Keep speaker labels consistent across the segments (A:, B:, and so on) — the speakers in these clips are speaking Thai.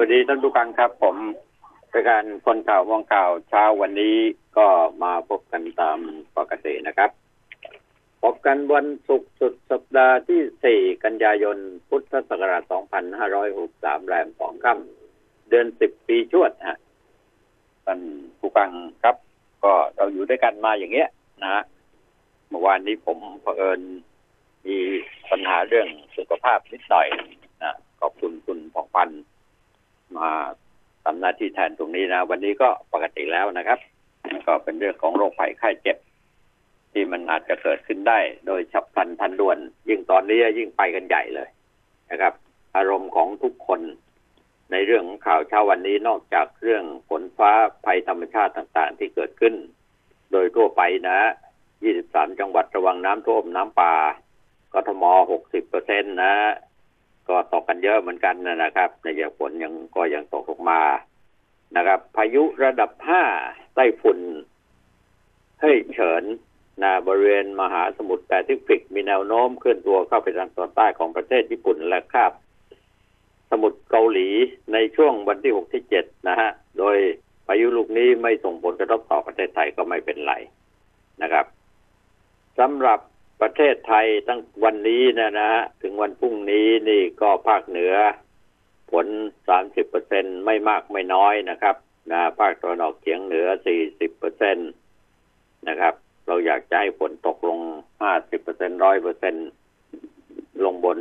A: วัสดีท่านผู้ฟังครับ ผมรายการคนข่าวมองข่าวเช้าวันนี้ก็มาพบกันตามปกตินะครับ พบกันวันศุกร์สุดสัปดาห์ที่ 4 กันยายน พุทธศักราช 2563 แรม2ค่ำเดือน 10 ปีชวดฮะท่านผู้ฟังครับ ก็เราอยู่ด้วยกันมาอย่างเงี้ยนะฮะเมื่อวานนี้ผมเผอิญมีปัญหาเรื่องสุขภาพนิดหน่อยนะขอบคุณคุณผ่องพันธ์ มาทำหน้าที่แทนตรงนี้นะ วันนี้ก็ปกติแล้วนะครับ ก็เป็นเรื่องของโรคภัยไข้เจ็บ ที่มันอาจจะเกิดขึ้นได้ โดยฉับพลันทันด่วน ยิ่งตอนนี้ยิ่งไปกันใหญ่เลยนะครับ อารมณ์ของทุกคนในเรื่องของข่าวเช้าวันนี้นอกจากเรื่องฝนฟ้าภัยธรรมชาติต่างๆ ที่เกิดขึ้น โดยทั่วไปนะ 23 จังหวัดระวังน้ำท่วมน้ำป่ากทม 60เปอร์เซ็นต์นะ ก็ตกกันเยอะเหมือนกันนะครับในอย่างฝนยังก็ยังตกลงมานะครับ พายุระดับ5ไต้ฝุ่นเฮ้เฉินนะบริเวณมหาสมุทรแปซิฟิก มีแนวโน้มเคลื่อนตัวเข้าไปทางตอนใต้ของประเทศญี่ปุ่นและคาบสมุทรเกาหลีในช่วงวันที่6ที่7นะฮะ โดยพายุลูกนี้ไม่ส่งผลกระทบต่อประเทศไทยก็ไม่เป็นไรนะครับสำหรับ ประเทศไทยตั้งวันนี้นะนะฮะถึงวันพรุ่งนี้นี่ก็ภาคเหนือ ผล30เปอร์เซ็นไม่มากไม่น้อยนะครับนะภาคตะวันออกเฉียงเหนือ40เปอร์เซ็นตนะครับ เราอยากจะให้ฝนตกลง50เปอร์เซ็นร้อยเปอร์เซ็นลงบน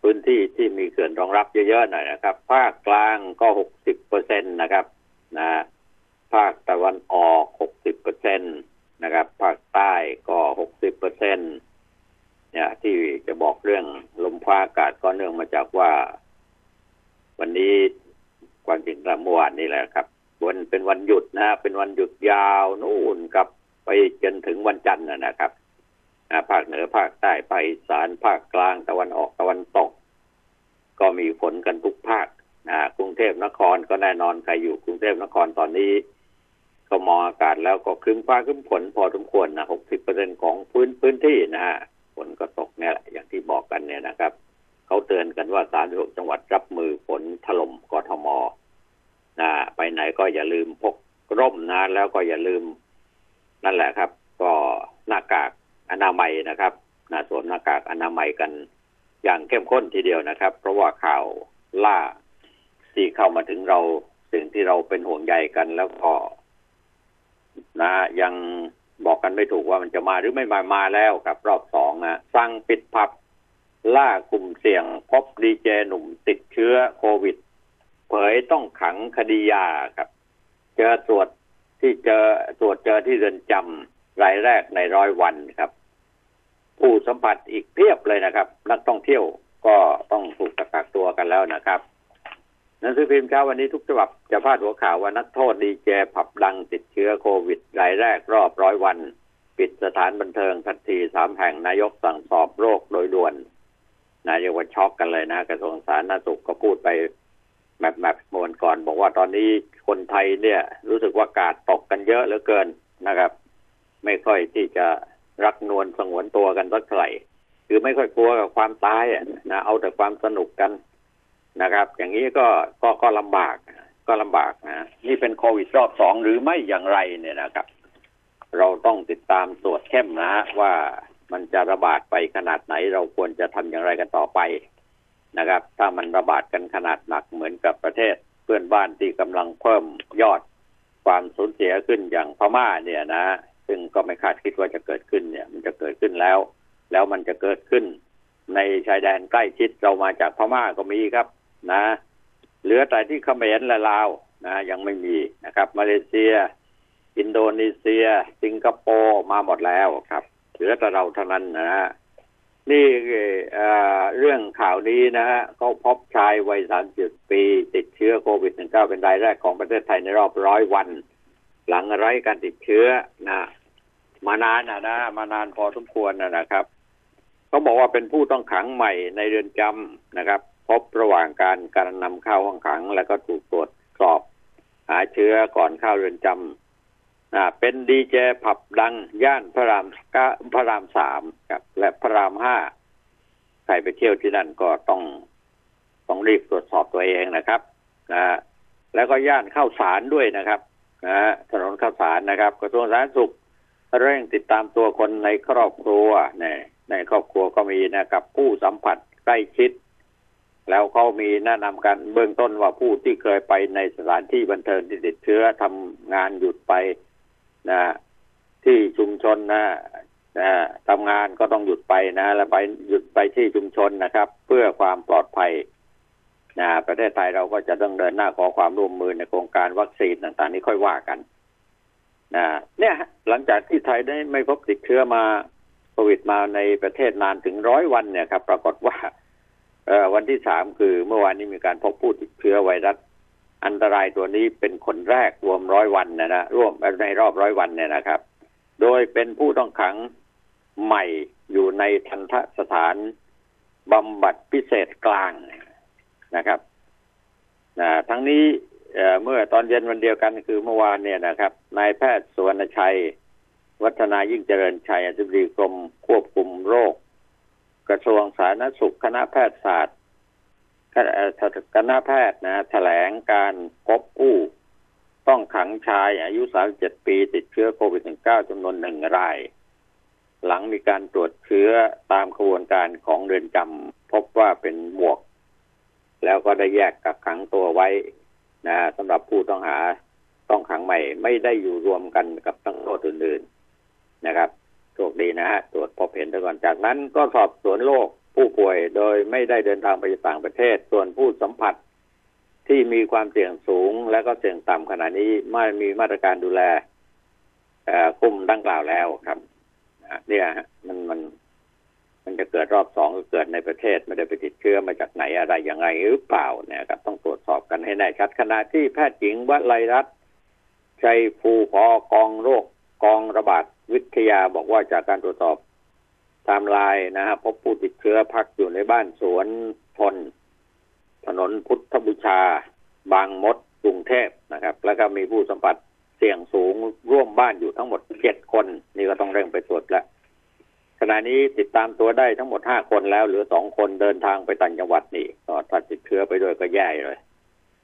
A: พื้นที่ที่มีเขื่อนรองรับเยอะๆหน่อยนะครับ ภาคกลางก็60เปอร์เซ็นตนะครับ นะ ภาคตะวันออก60เปอร์เซ็นต์ นะครับ ภาคใต้ก็60เปอร์เซ็นเนี่ย ที่จะบอกเรื่องลมฟ้าอากาศก็เนื่องมาจากว่า วันนี้ความจริงเมื่อวานนี้แหละครับวันเป็นวันหยุดนะ เป็นวันหยุดยาวนู่นกับไปจนถึงวันจันทร์นะครับภาคเหนือภาคใต้ภาคอีสานภาคกลางตะวันออกตะวันตก ก็มีฝนกันทุกภาคนะกรุงเทพนครก็แน่นอนใครอยู่กรุงเทพนครตอนนี้ ก็มองอากาศแล้วก็ครึ้มฟ้าครึ้มฝนพอสมควรนะหกสิบเปอร์เซ็นของพื้นพื้นที่นะฮะฝนก็ตกเนี่ยแหละอย่างที่บอกกันเนี่ยนะครับ เขาเตือนกันว่าสามสิบหกจังหวัดรับมือฝนถล่มกทมนะไปไหนก็อย่าลืมพกร่มนะแล้วก็อย่าลืม นั่นแหละครับ ก็หน้ากากอนามัยนะครับนะสวมหน้ากากอนามัยกันอย่างเข้มข้นทีเดียวนะครับ เพราะว่าข่าวล่าที่เข้ามาถึงเราสิ่งที่เราเป็นห่วงใยกันแล้วก็ นะยังบอกกันไม่ถูกว่ามันจะมาหรือไม่มามาแล้วกับรอบสองนะสั่งปิดผับ ล่ากลุ่มเสี่ยงพบดีเจหนุ่มติดเชื้อโควิด เผยต้องขังคดียาครับ เจอตรวจที่เจอตรวจเจอที่เรือนจำรายแรกในร้อยวันครับ ผู้สัมผัสอีกเพียบเลยนะครับ นักท่องเที่ยวก็ต้องถูกกักตัวกันแล้วนะครับ หนังสือพิมพ์เช้าวันนี้ทุกฉบับจะพาดหัวข่าวว่านักโทษดีเจผับดังติดเชื้อโควิดรายแรกรอบร้อยวัน ปิดสถานบันเทิงทันทีสามแห่งนายกสั่งสอบโรคโดยด่วน นายกว่าช็อกกันเลยนะ กระทรวงสาธารณสุขก็พูดไปแมปแมปมวนก่อน บอกว่าตอนนี้คนไทยเนี่ย รู้สึกว่ากาดตกกันเยอะเหลือเกินนะครับ ไม่ค่อยที่จะรักนวลสงวนตัวกันสักเท่าไหร่คือไม่ค่อยกลัวกับความตายอะนะเอาแต่ความสนุกกัน นะครับ อย่างนี้ก็ก็ก็ลำบาก ก็ลำบากนะนี่เป็นโควิดรอบสองหรือไม่อย่างไรเนี่ยนะครับ เราต้องติดตามตรวจเข้มนะว่ามันจะระบาดไปขนาดไหน เราควรจะทำอย่างไรกันต่อไปนะครับ ถ้ามันระบาดกันขนาดหนักเหมือนกับประเทศเพื่อนบ้านที่กำลังเพิ่มยอดความสูญเสียขึ้นอย่างพม่าเนี่ยนะ ซึ่งก็ไม่คาดคิดว่าจะเกิดขึ้นเนี่ย มันจะเกิดขึ้นแล้ว แล้วมันจะเกิดขึ้น ในชายแดนใกล้ชิดเรามาจากพม่าก็มีครับ นะ เหลือแต่ที่เขมรและลาวนะยังไม่มีนะครับ มาเลเซีย อินโดนีเซีย สิงคโปร์มาหมดแล้วครับ เหลือแต่เราเท่านั้นนะฮะนี่เรื่องข่าวนี้นะฮะเขาพบชายวัยสามสิบปี ติดเชื้อโควิด -19 เป็นรายแรกของประเทศไทยในรอบร้อยวัน หลังไร้การติดเชื้อนะ มานานนะนะมานานพอสมควรนะนะครับเขาบอกว่าเป็นผู้ต้องขังใหม่ในเรือนจำนะครับ พบระหว่างการการนำเข้าห้องขัง แล้วก็ถูกตรวจสอบ หาเชื้อก่อนเข้าเรือนจำอ่าเป็นดีเจผับดัง ย่านพระรามก้าพระรามสามครับ และพระรามห้าใครไปเที่ยวที่นั่นก็ต้องต้องรีบตรวจสอบตัวเองนะครับนะแล้วก็ย่านเข้าสารด้วยนะครับนะถนนข้าวสารนะครับกระทรวงสาธารณสุขเร่งติดตามตัวคนในครอบครัวเนี่ยในครอบครัวก็มีนะครับ ผู้สัมผัสใกล้ชิด แล้วเขามีแนะนำกันเบื้องต้นว่าผู้ที่เคยไปในสถานที่บันเทิงที่ติดเชื้อทำงานหยุดไปนะที่ชุมชนนะนะทำงานก็ต้องหยุดไปนะ แล้วไปหยุดไปที่ชุมชนนะครับ เพื่อความปลอดภัยนะประเทศไทยเราก็จะต้องเดินหน้าขอความร่วมมือในโครงการวัคซีนต่างๆ นี้ค่อยว่ากันนะเนี่ยหลังจากที่ไทยได้ไม่พบติดเชื้อมาโควิดมาในประเทศนานถึงร้อยวันเนี่ยครับ ปรากฏว่า วันที่สามคือเมื่อวานนี้มีการพบผู้ติดเชื้อไวรัสอันตรายตัวนี้เป็นคนแรกรวมร้อยวันนะนะร่วมในรอบร้อยวันเนี่ยนะครับ โดยเป็นผู้ต้องขังใหม่อยู่ในทันทสถานบำบัดพิเศษกลางนะครับนะทั้งนี้เเมื่อตอนเย็นวันเดียวกันคือเมื่อวานเนี่ยนะครับนายแพทย์สุวรรณชัย วัฒนายิ่งเจริญชัยอธิบดีกรมควบคุมโรค กระทรวงสาธารณสุขคณะแพทยศาสตร์คณะแพทย์นะแถลงการพบผู้ต้องขังชายอายุ 37 ปีติดเชื้อโควิด -19 จำนวนหนึ่งราย หลังมีการตรวจเชื้อตามกระบวนการของเรือนจำพบว่าเป็นบวก แล้วก็ได้แยกกักขังตัวไว้นะสำหรับผู้ต้องหาต้องขังใหม่ ไม่ได้อยู่รวมกันกับตั้งโทษอื่นๆนะครับ คดีนะฮะตรวจพบเห็นก่อนจากนั้นก็สอบสวนโรคผู้ป่วยโดยไม่ได้เดินทางไปต่างประเทศ ส่วนผู้สัมผัสที่มีความเสี่ยงสูง และก็เสี่ยงต่ำขณะนี้ไม่มีมาตรการดูแลกลุ่มดังกล่าวแล้วครับเนี่ยมันมันมันจะเกิดรอบสองเกิดในประเทศไม่ได้ไปติดเชื้อมาจากไหนอะไรยังไงหรือเปล่าเนี่ยครับต้องตรวจสอบกันให้แน่ชัดขณะที่แพทย์หญิงวัไลรัตชัยภูพอกองโรคกองระบาด วิทยาบอกว่าจากการตรวจสอบตามลายนะฮะพบผู้ติดเชื้อพักอยู่ในบ้านสวนพลถนนพุทธบูชา บางมดกรุงเทพนะครับ แล้วก็มีผู้สัมผัสเสี่ยงสูงร่วมบ้านอยู่ทั้งหมดเจ็ดคน นี่ก็ต้องเร่งไปตรวจแล้วขณะนี้ติดตามตัวได้ทั้งหมดห้าคนแล้ว เหลือสองคนเดินทางไปต่างจังหวัดนี่ก็ถ้าติดเชื้อไปด้วยก็แย่เลย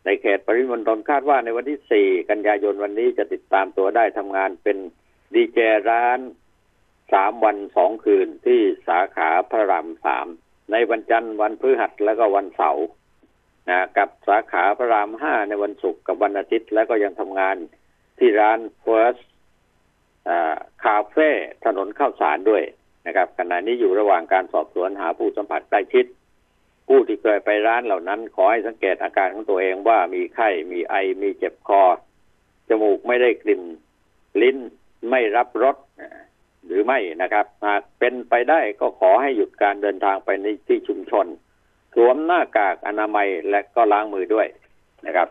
A: ในเขตปริมณฑลคาดว่าในวันที่สี่กันยายนวันนี้จะติดตามตัวได้ทำงานเป็น ดีเจร้านสามวันสองคืนที่สาขาพระรามสามในวันจันทร์วันพฤหัสแล้วก็วันเสาร์นะกับสาขาพระรามห้าในวันศุกร์กับวันอาทิตย์แล้วก็ยังทำงานที่ร้าน First Cafe ถนนข้าวสารด้วยนะครับขณะนี้อยู่ระหว่างการสอบสวนหาผู้สัมผัสใกล้ชิด ผู้ที่เคยไปร้านเหล่านั้น ขอให้สังเกตอาการของตัวเองว่ามีไข้ มีไอมีเจ็บคอ จมูกไม่ได้กลิ่นลิ้น ไม่รับรสหรือไม่นะครับหากเป็นไปได้ก็ขอให้หยุดการเดินทางไปในที่ชุมชน สวมหน้ากากอนามัยและก็ล้างมือด้วยนะครับ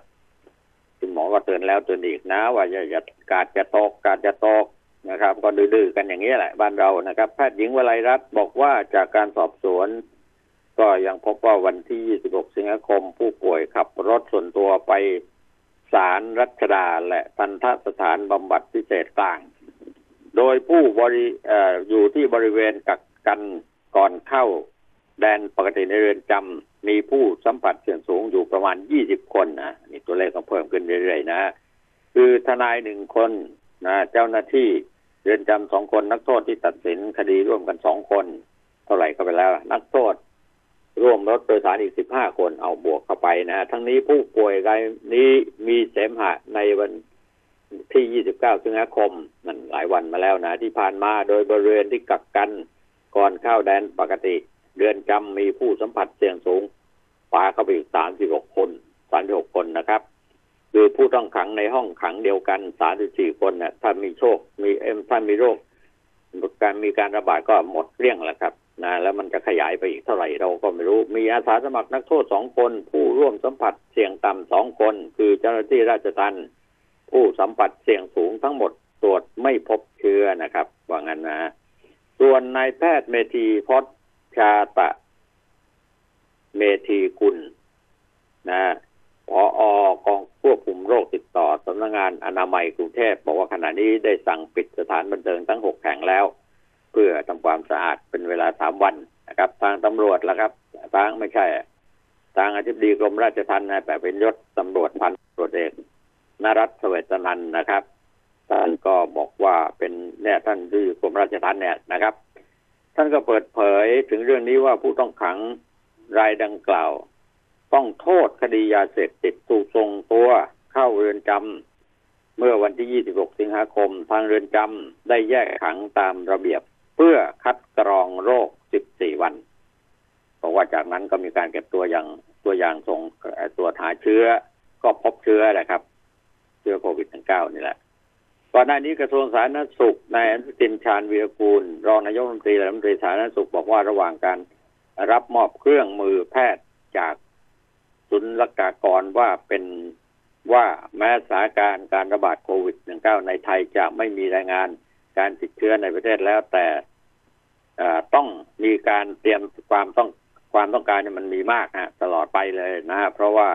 A: คุณหมอก็เตือนแล้วเตือนอีกนะ ว่าอย่าอย่ากาดจะตกกาดจะตกนะครับ ก็ดื้อๆกันอย่างนี้แหละ บ้านเรานะครับ แพทย์หญิงวลัยรัตน์บอกว่าจากการสอบสวน ก็ยังพบว่าวันที่ 26 สิงหาคม ผู้ป่วยขับรถส่วนตัวไปศาลรัชดาและทันทสถานบำบัดพิเศษกลาง โดยผู้บริออยู่ที่บริเวณกักกันก่อนเข้า แดนปกติในเรือนจำมีผู้สัมผัสเสี่ยงสูงอยู่ประมาณ 20 คนนะนี่ตัวเลขก็เพิ่มขึ้นเรื่อยๆนะคือทนายหนึ่งคนนะเจ้าหน้าที่เรือนจำสองคนนักโทษที่ตัดสินคดีร่วมกันสองคน เท่าไหร่ก็ไปแล้ว นักโทษ ร่วมรถโดยสารอีกสิบห้าคนเอาบวกเข้าไปนะ ทั้งนี้ผู้ป่วยรายนี้มีเสมหะในวัน ที่ 29 สิงหาคมมันหลายวันมาแล้วนะ ที่ผ่านมาโดยบริเวณที่กักกันก่อนเข้าแดนปกติ เรือนจำมีผู้สัมผัสเสี่ยงสูงปาเข้าไปอีก 36 คน 36 คนนะครับคือผู้ต้องขังในห้องขังเดียวกันสามสิบสี่คนเนะ่ะถ้ามีโชค มีเอ็มถ้ามีโรค การมีการระบาดก็หมดเรี่ยงแล้วครับนะแล้วมันจะขยายไปอีกเท่าไหร่เราก็ไม่รู้ มีอาสาสมัครนักโทษสองคน ผู้ร่วมสัมผัสเสี่ยงต่ำสองคน คือเจ้าหน้าที่ราชทัณฑ์ ผู้สัมผัสเสี่ยงสูงทั้งหมดตรวจไม่พบเชื้อนะครับว่างั้นนะส่วนนายแพทย์เมธีพศชาตะ เมธีกุลนะพออกองควบคุมโรคติดต่อสำนักงงานอนามัยกรุงเทพบอกว่าขณะนี้ได้สั่งปิดสถานบันเทิงทั้งหกแห่งแล้ว เพื่อทำความสะอาดเป็นเวลาสามวันนะครับ ทางตำรวจแล้วครับทางไม่ใช่ ทางอธิบดีกรมราชทัณฑ์นายแปะเป็นยศตำรวจพันตำรวจเอก นรัตเสวตนันนะครับ ท่านก็บอกว่าเป็นเนี่ยท่านที่กรมราชทัณฑ์เนี่ยนะครับ ท่านก็เปิดเผยถึงเรื่องนี้ว่าผู้ต้องขังรายดังกล่าว ต้องโทษคดียาเสพติดถูกส่งตัวเข้าเรือนจำเมื่อวันที่ 26 สิงหาคม ทางเรือนจำได้แยกขังตามระเบียบเพื่อคัดกรองโรค 14 วันเพราะว่าจากนั้นก็มีการเก็บตัวอย่างตัวอย่างส่งตรวหาเชื้อก็พบเชื้อแหละครับ ชื้อโควิด -19 นี่แหละก่อนหน้านี้กระทรวงสาธารณสุขนายอนุทินชาญวีรกูล รองนายกรัฐมนตรีและรัฐมนตรีสาธารณสุขบอกว่าระหว่างการรับมอบเครื่องมือแพทย์จากศุลกากรว่าเป็นว่าแม้สถานการณ์การระบาดโควิด -19 ในไทยจะไม่มีรายงานการติดเชื้อในประเทศแล้วแต่ต้องมีการเตรียมความต้องความต้องการมันมีมากฮะตลอดไปเลยนะฮะเพราะว่า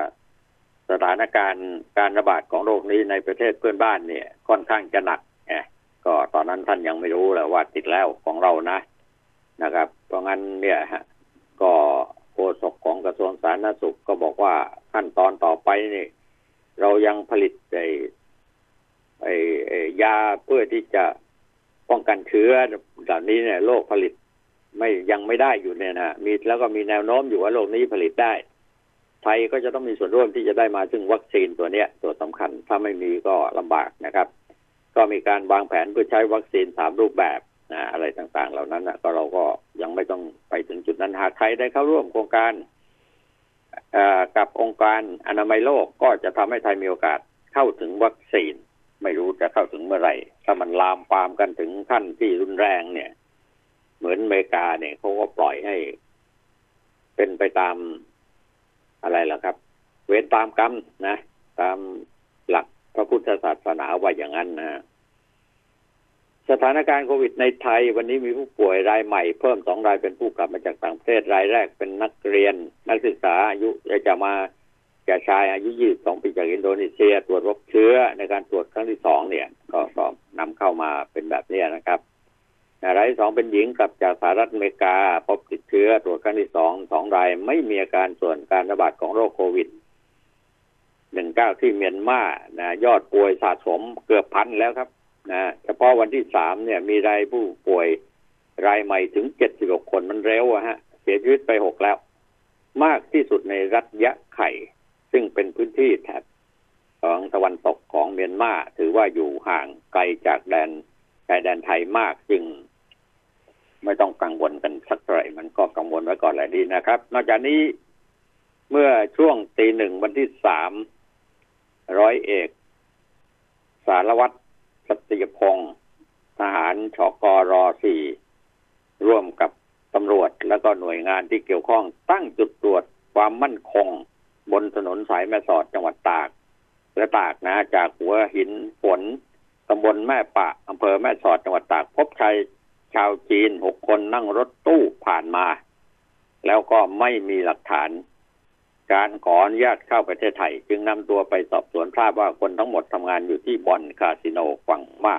A: สถานการณ์การระบาดของโรคนี้ในประเทศเพื่อนบ้านเนี่ย ค่อนข้างจะหนักไงก็ตอนนั้นท่านยังไม่รู้เลยว่าติดแล้วของเรานะนะครับ เพราะงั้นเนี่ยฮะก็โฆษกของกระทรวงสาธารณสุขก็บอกว่าขั้นตอนต่อไปนี่ เรายังผลิตไอ้ไอ้ไอ้ยาเพื่อที่จะป้องกันเชื้อเหล่านี้เนี่ยโรคผลิตไม่ยังไม่ได้อยู่เนี่ยนะมีแล้วก็มีแนวโน้มอยู่ว่าโรคนี้ผลิตได้ ไทยก็จะต้องมีส่วนร่วมที่จะได้มาซึ่งวัคซีนตัวเนี้ยตัวสำคัญถ้าไม่มีก็ลำบากนะครับ ก็มีการวางแผนเพื่อใช้วัคซีนสามรูปแบบนะอะไรต่างๆ เหล่านั้นนะก็เราก็ยังไม่ต้องไปถึงจุดนั้นหากใครได้เข้าร่วมโครงการกับองค์การอนามัยโลกก็จะทำให้ไทยมีโอกาสเข้าถึงวัคซีน ไม่รู้จะเข้าถึงเมื่อไหร่ ถ้ามันลามปามกันถึงขั้นที่รุนแรงเนี่ย เหมือนอเมริกาเนี่ยเขาก็ปล่อยให้ เป็นไปตาม ล่ะครับ เวรตามกรรมนะตามหลักพระพุทธศาสนาว่าอย่างนั้นนะสถานการณ์โควิดในไทย วันนี้มีผู้ป่วยรายใหม่เพิ่มสองรายเป็นผู้กลับมาจากต่างประเทศรายแรกเป็นนักเรียน นักศึกษาอายุจะมาแก่ชายอายุ 22 ปีจากอินโดนีเซีย ตรวจพบเชื้อในการตรวจครั้งที่สองเนี่ย ก็ก็นำเข้ามาเป็นแบบนี้นะครับ รายที่สองเป็นหญิงกลับจากสหรัฐอเมริกา พบติดเชื้อตรวจครั้งที่สองสองรายไม่มีอาการส่วนการระบาดของโรคโควิด19ที่เมียนมานะยอดป่วยสะสมเกือบพันแล้วครับนะเฉพาะวันที่สามเนี่ยมีรายผู้ป่วยรายใหม่ถึงเจ็ดสิบกคนมันเร็วอะฮะ เสียชีวิตไปหกแล้ว มากที่สุดในรัฐยะไข่ ซึ่งเป็นพื้นที่แถบของตะวันตกของเมียนมาถือว่าอยู่ห่างไกลจากแดนชายแดนไทยมากจึง ไม่ต้องกังวลกันสักเท่าไหร่มันก็กังวลไว้ก่อนแหละดีนะครับ นอกจากนี้เมื่อช่วงตีหนึ่งวันที่สามร้อยเอก สารวัตรสตรีพงศ์ทหารชกรสี่ร่วมกับตำรวจแล้วก็หน่วยงานที่เกี่ยวข้องตั้งจุดตรวจความมั่นคง บนถนนสายแม่สอดจังหวัดตากและตากนะจากหัวหินฝนตำบลแม่ปะอำเภอแม่สอดจังหวัดตาก พบชาย ชาวจีนหกคนนั่งรถตู้ผ่านมา แล้วก็ไม่มีหลักฐาน การขออนุญาตเข้าประเทศไทย จึงนำตัวไปสอบสวนทราบว่าคนทั้งหมดทำงานอยู่ที่บ่อนคาสิโนฝั่งมา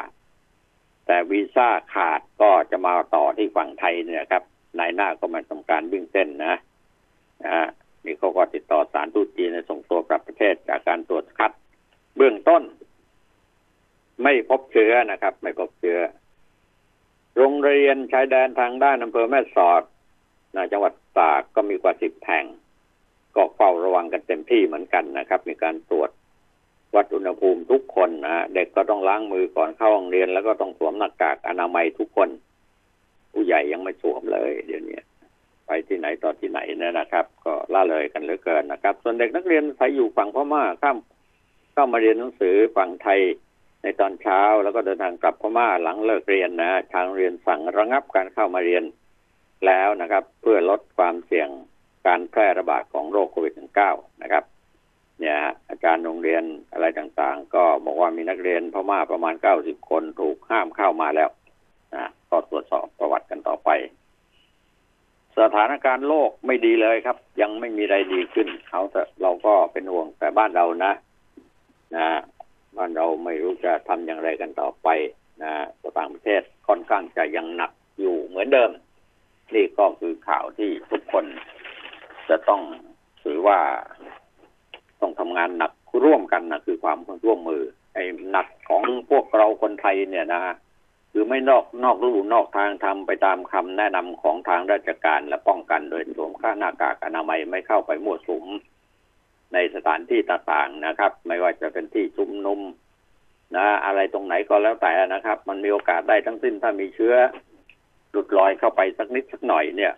A: แต่วีซ่าขาดก็จะมาต่อที่ฝั่งไทยเนี่ยครับนายหน้าก็มาทำการวิ่งเต้นนะนะฮะนี่เขาก็ติดต่อสารทูตจีนให้ส่งตัวกลับประเทศจากการตรวจคัด เบื้องต้น ไม่พบเชื้อนะครับ ไม่พบเชื้อ โรงเรียนชายแดนทางด้านอำเภอแม่สอดนะจังหวัดตากก็มีกว่าสิบแห่ง ก็เฝ้าระวังกันเต็มที่เหมือนกันนะครับ มีการตรวจวัดอุณหภูมิทุกคนนะเด็กก็ต้องล้างมือก่อนเข้าโรงเรียน แล้วก็ต้องสวมหน้ากากอนามัยทุกคน ผู้ใหญ่ยังไม่สวมเลย เดี๋ยวนี้ไปที่ไหนต่อที่ไหนเนี่ยนะครับ ก็ล่าเลยกันเหลือเกินนะครับ ส่วนเด็กนักเรียนไทยอยู่ฝั่งพม่าข้ามเข้ามาเรียนหนังสือฝั่งไทย ในตอนเช้าแล้วก็เดินทางกลับพม่าหลังเลิกเรียนนะทางเรียนสั่งระงับการเข้ามาเรียนแล้วนะครับ เพื่อลดความเสี่ยงการแพร่ระบาดของโรคโควิด -19 นะครับ เนี่ยอาจารย์โรงเรียนอะไรต่างๆ ก็บอกว่ามีนักเรียนพม่าประมาณ 90 คนถูกห้ามเข้ามาแล้วนะก็ตรวจสอบประวัติกันต่อไป สถานการณ์โลกไม่ดีเลยครับ ยังไม่มีอะไรดีขึ้น เขาเราก็เป็นห่วงแต่บ้านเรานะนะ บ้านเราไม่รู้จะทำอย่างไรกันต่อไปนะต่างประเทศค่อนข้างจะยังหนักอยู่เหมือนเดิม นี่ก็คือข่าวที่ทุกคนจะต้องถือว่าต้องทำงานหนักร่วมกันนะคือความร่วมมือ ไอ้หนักของพวกเราคนไทยเนี่ยนะคือไม่นอกนอกรูนอกทางทำไปตามคำแนะนำของทางราชการและป้องกันโดยสวมค่าหน้ากากอนามัยไม่เข้าไปมั่วสุม ในสถานที่ต่างๆนะครับ ไม่ว่าจะเป็นที่ชุมนุมนะ อะไรตรงไหนก็แล้วแต่นะครับ มันมีโอกาสได้ทั้งสิ้นถ้ามีเชื้อหลุดลอยเข้าไปสักนิดสักหน่อยเนี่ย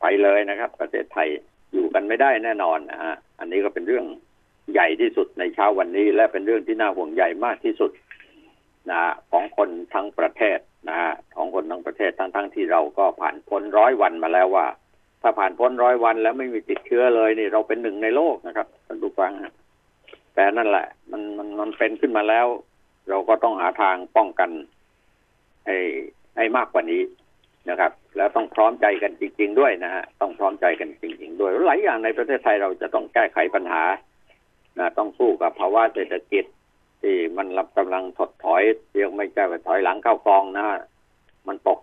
A: ไปเลยนะครับ ประเทศไทยอยู่กันไม่ได้แน่นอนนะฮะอันนี้ก็เป็นเรื่องใหญ่ที่สุดในเช้าวันนี้ และเป็นเรื่องที่น่าห่วงใหญ่มากที่สุดนะของคนทั้งประเทศนะของคนทั้งประเทศทั้งทั้งที่เราก็ผ่านพ้นร้อยวันมาแล้วว่า ถ้าผ่านพ้นร้อยวันแล้วไม่มีติดเชื้อเลยนี่เราเป็นหนึ่งในโลกนะครับท่านผู้ฟังแต่นั่นแหละ มันมันมันเป็นขึ้นมาแล้ว เราก็ต้องหาทางป้องกันให้ให้มากกว่านี้นะครับ แล้วต้องพร้อมใจกันจริง ๆ ด้วยนะฮะต้องพร้อมใจกันจริง ๆ ด้วยหลายอย่างในประเทศไทยเราจะต้องแก้ไขปัญหานะต้องสู้กับภาวะเศรษฐกิจ ที่มันรับกำลังถดถอยเรียกไม่ใช่ว่าถอยหลังเข้ากองนะมันตก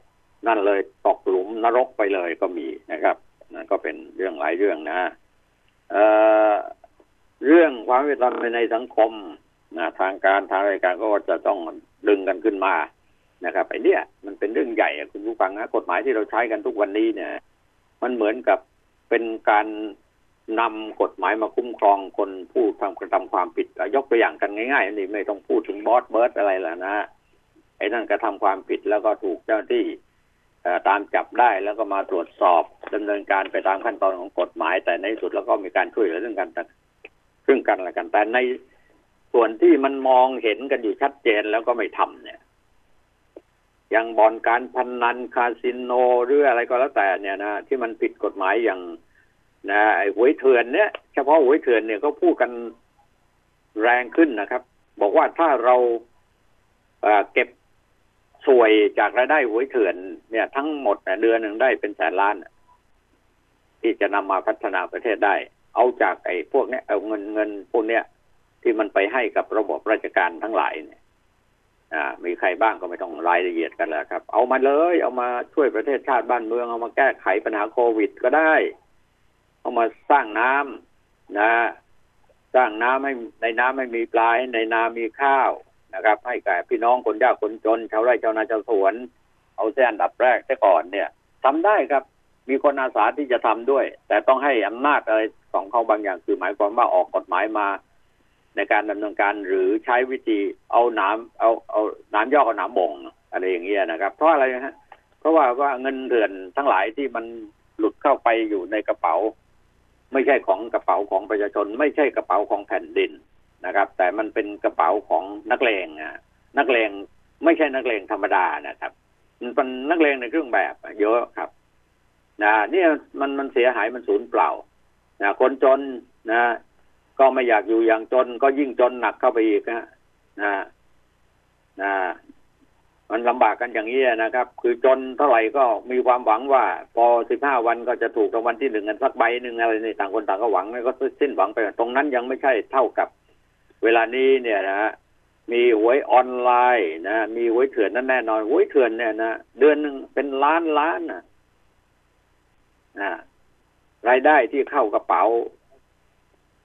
A: นั่นเลยตกหลุมนรกไปเลยก็มีนะครับ นั่นก็เป็นเรื่องหลายเรื่องนะเเรื่องความเป็นธรรมในสังคมนะทางการทางราชการก็จะต้องดึงกันขึ้นมานะครับไอ้นี่มันเป็นเรื่องใหญ่คุณผู้ฟังนะกฎหมายที่เราใช้กันทุกวันนี้เนี่ย มันเหมือนกับเป็นการนำกฎหมายมาคุ้มครองคนผู้ทำกระทำความผิดยกตัวอย่างกันง่ายๆนี่ไม่ต้องพูดถึงบอสเบิร์ดอะไรแล้วนะไอ้นั่นกระทำความผิดแล้วก็ถูกเจ้าที่ ตามจับได้แล้วก็มาตรวจสอบดำเนินการไปตามขั้นตอนของกฎหมาย แต่ในสุดแล้วก็มีการช่วยเหลือเรื่องกันซึ่งกันและกันแต่ในส่วนที่มันมองเห็นกันอยู่ชัดเจนแล้วก็ไม่ทำเนี่ยอย่างบ่อนการพนนันคาสิโนหรืออะไรก็แล้วแต่เนี่ยนะที่มันผิดกฎหมายอย่างนะไอ้หวยเถื่อนเนี่ยเฉพาะหวยเถื่อนเนี่ยก็พูดกันแรงขึ้นนะครับ บอกว่าถ้าเราเก็บ สวยจากรายได้หวยเถื่อนเนี่ย ทั้งหมดเดือนหนึ่งได้เป็นแสนล้านที่จะนำมาพัฒนาประเทศได้ เอาจากไอ้พวกเนี้ยเอาเงินเงินพวกเนี้ยที่มันไปให้กับระบบราชการทั้งหลายเนี่ยอ่า มีใครบ้างก็ไม่ต้องรายละเอียดกันแล้วครับ เอามาเลย เอามาช่วยประเทศชาติบ้านเมือง เอามาแก้ไขปัญหาโควิดก็ได้ เอามาสร้างน้ำนะ สร้างน้ำให้ในน้ำไม่มีปลาในนามีข้าว นะครับ ให้แก่พี่น้องคนยากคนจน ชาวไร่ชาวนาชาวสวน เอาเส้นดับแรกแต่ก่อนเนี่ยทำได้ครับ มีคนอาสาที่จะทำด้วย แต่ต้องให้อำนาจอะไรของเขาบางอย่างคือหมายความว่าออกกฎหมายมา ในการดำเนินการหรือใช้วิธีเอาหนามเอาเอาน้ำย่อเอาหนามบ่งอะไรอย่างเงี้ยนะครับ เพราะอะไรฮะเพราะว่าว่าเงินเดือนทั้งหลายที่มันหลุดเข้าไปอยู่ในกระเป๋า ไม่ใช่ของกระเป๋าของประชาชน ไม่ใช่กระเป๋าของแผ่นดิน นะครับ แต่มันเป็นกระเป๋าของนักเลงอะนักเลงไม่ใช่นักเลงธรรมดานะครับ มันเป็นนักเลงในเครื่องแบบเยอะครับนะนี่มันมันเสียหายมันสูญเปล่านะคนจนนะ ก็ไม่อยากอยู่อย่างจน ก็ยิ่งจนหนักเข้าไปอีกนะนะนะมันลำบากกันอย่างนี้นะครับ คือจนเท่าไหร่ก็มีความหวังว่า พอสิบห้าวันก็จะถูกรางวัลที่หนึ่งกันสักใบหนึ่งอะไรนี่ต่างคนต่างก็หวังแล้วก็สิ้นหวังไป ตรงนั้นยังไม่ใช่เท่ากับ เวลานี้เนี่ยนะฮะมีหวยออนไลน์นะ มีหวยเถื่อนนั่นแน่นอนหวยเถื่อนเนี่ยนะเดือนหนึ่งเป็นล้านล้านนะรายได้ที่เข้ากระเป๋า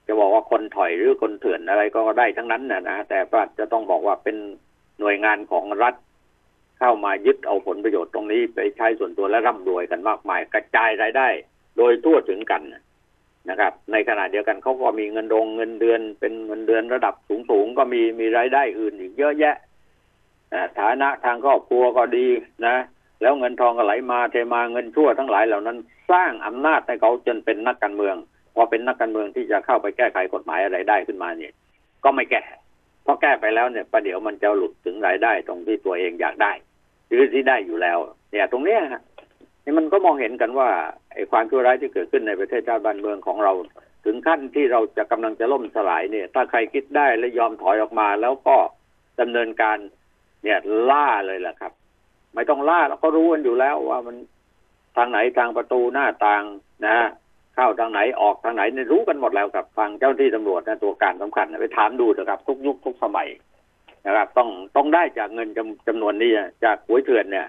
A: จะบอกว่าคนถอยหรือคนเถื่อนอะไรก็ได้ทั้งนั้นนะนะแต่ว่าจะต้องบอกว่าเป็นหน่วยงานของรัฐเข้ามายึดเอาผลประโยชน์ตรงนี้ไปใช้ส่วนตัวและร่ำรวยกันมากมาย กระจายรายได้ โดยทั่วถึงกันนะ นะครับ ในขณะเดียวกันเขาก็มีเงินดงเงินเดือน เป็นเงินเดือนระดับสูงสูงก็มีมีรายได้อื่นอีกเยอะแยะฐานะทางครอบครัวก็ดีนะ แล้วเงินทองก็ไหลมาเทมาเงินชั่วทั้งหลายเหล่านั้น สร้างอำนาจให้เขาจนเป็นนักการเมืองพอเป็นนักการเมืองที่จะเข้าไปแก้ไขกฎหมายอะไรได้ขึ้นมาเนี่ย ก็ไม่แก้เพราะแก้ไปแล้วเนี่ยประเดี๋ยวมันจะหลุดถึงรายได้ตรงที่ตัวเองอยากได้ หรือที่ได้อยู่แล้ว เนี่ยตรงเนี้ยฮะ นี่มันก็มองเห็นกันว่าไอ้ความชั่วร้ายที่เกิดขึ้นในประเทศชาติบ้านเมืองของเรา ถึงขั้นที่เราจะกำลังจะล่มสลายเนี่ย ถ้าใครคิดได้และยอมถอยออกมา แล้วก็ดำเนินการเนี่ยล่าเลยแหละครับ ไม่ต้องล่าเราก็รู้กันอยู่แล้วว่ามันทางไหนทางประตูหน้าต่างนะ เข้าทางไหนออกทางไหนเนี่ยรู้กันหมดแล้วครับฟังเจ้าที่ตำรวจนะตัวการสำคัญไปถามดูนะครับ ทุกยุคทุกสมัยนะครับ ต้องต้องได้จากเงินจำจำนวนนี้จากหวยเถื่อนเนี่ย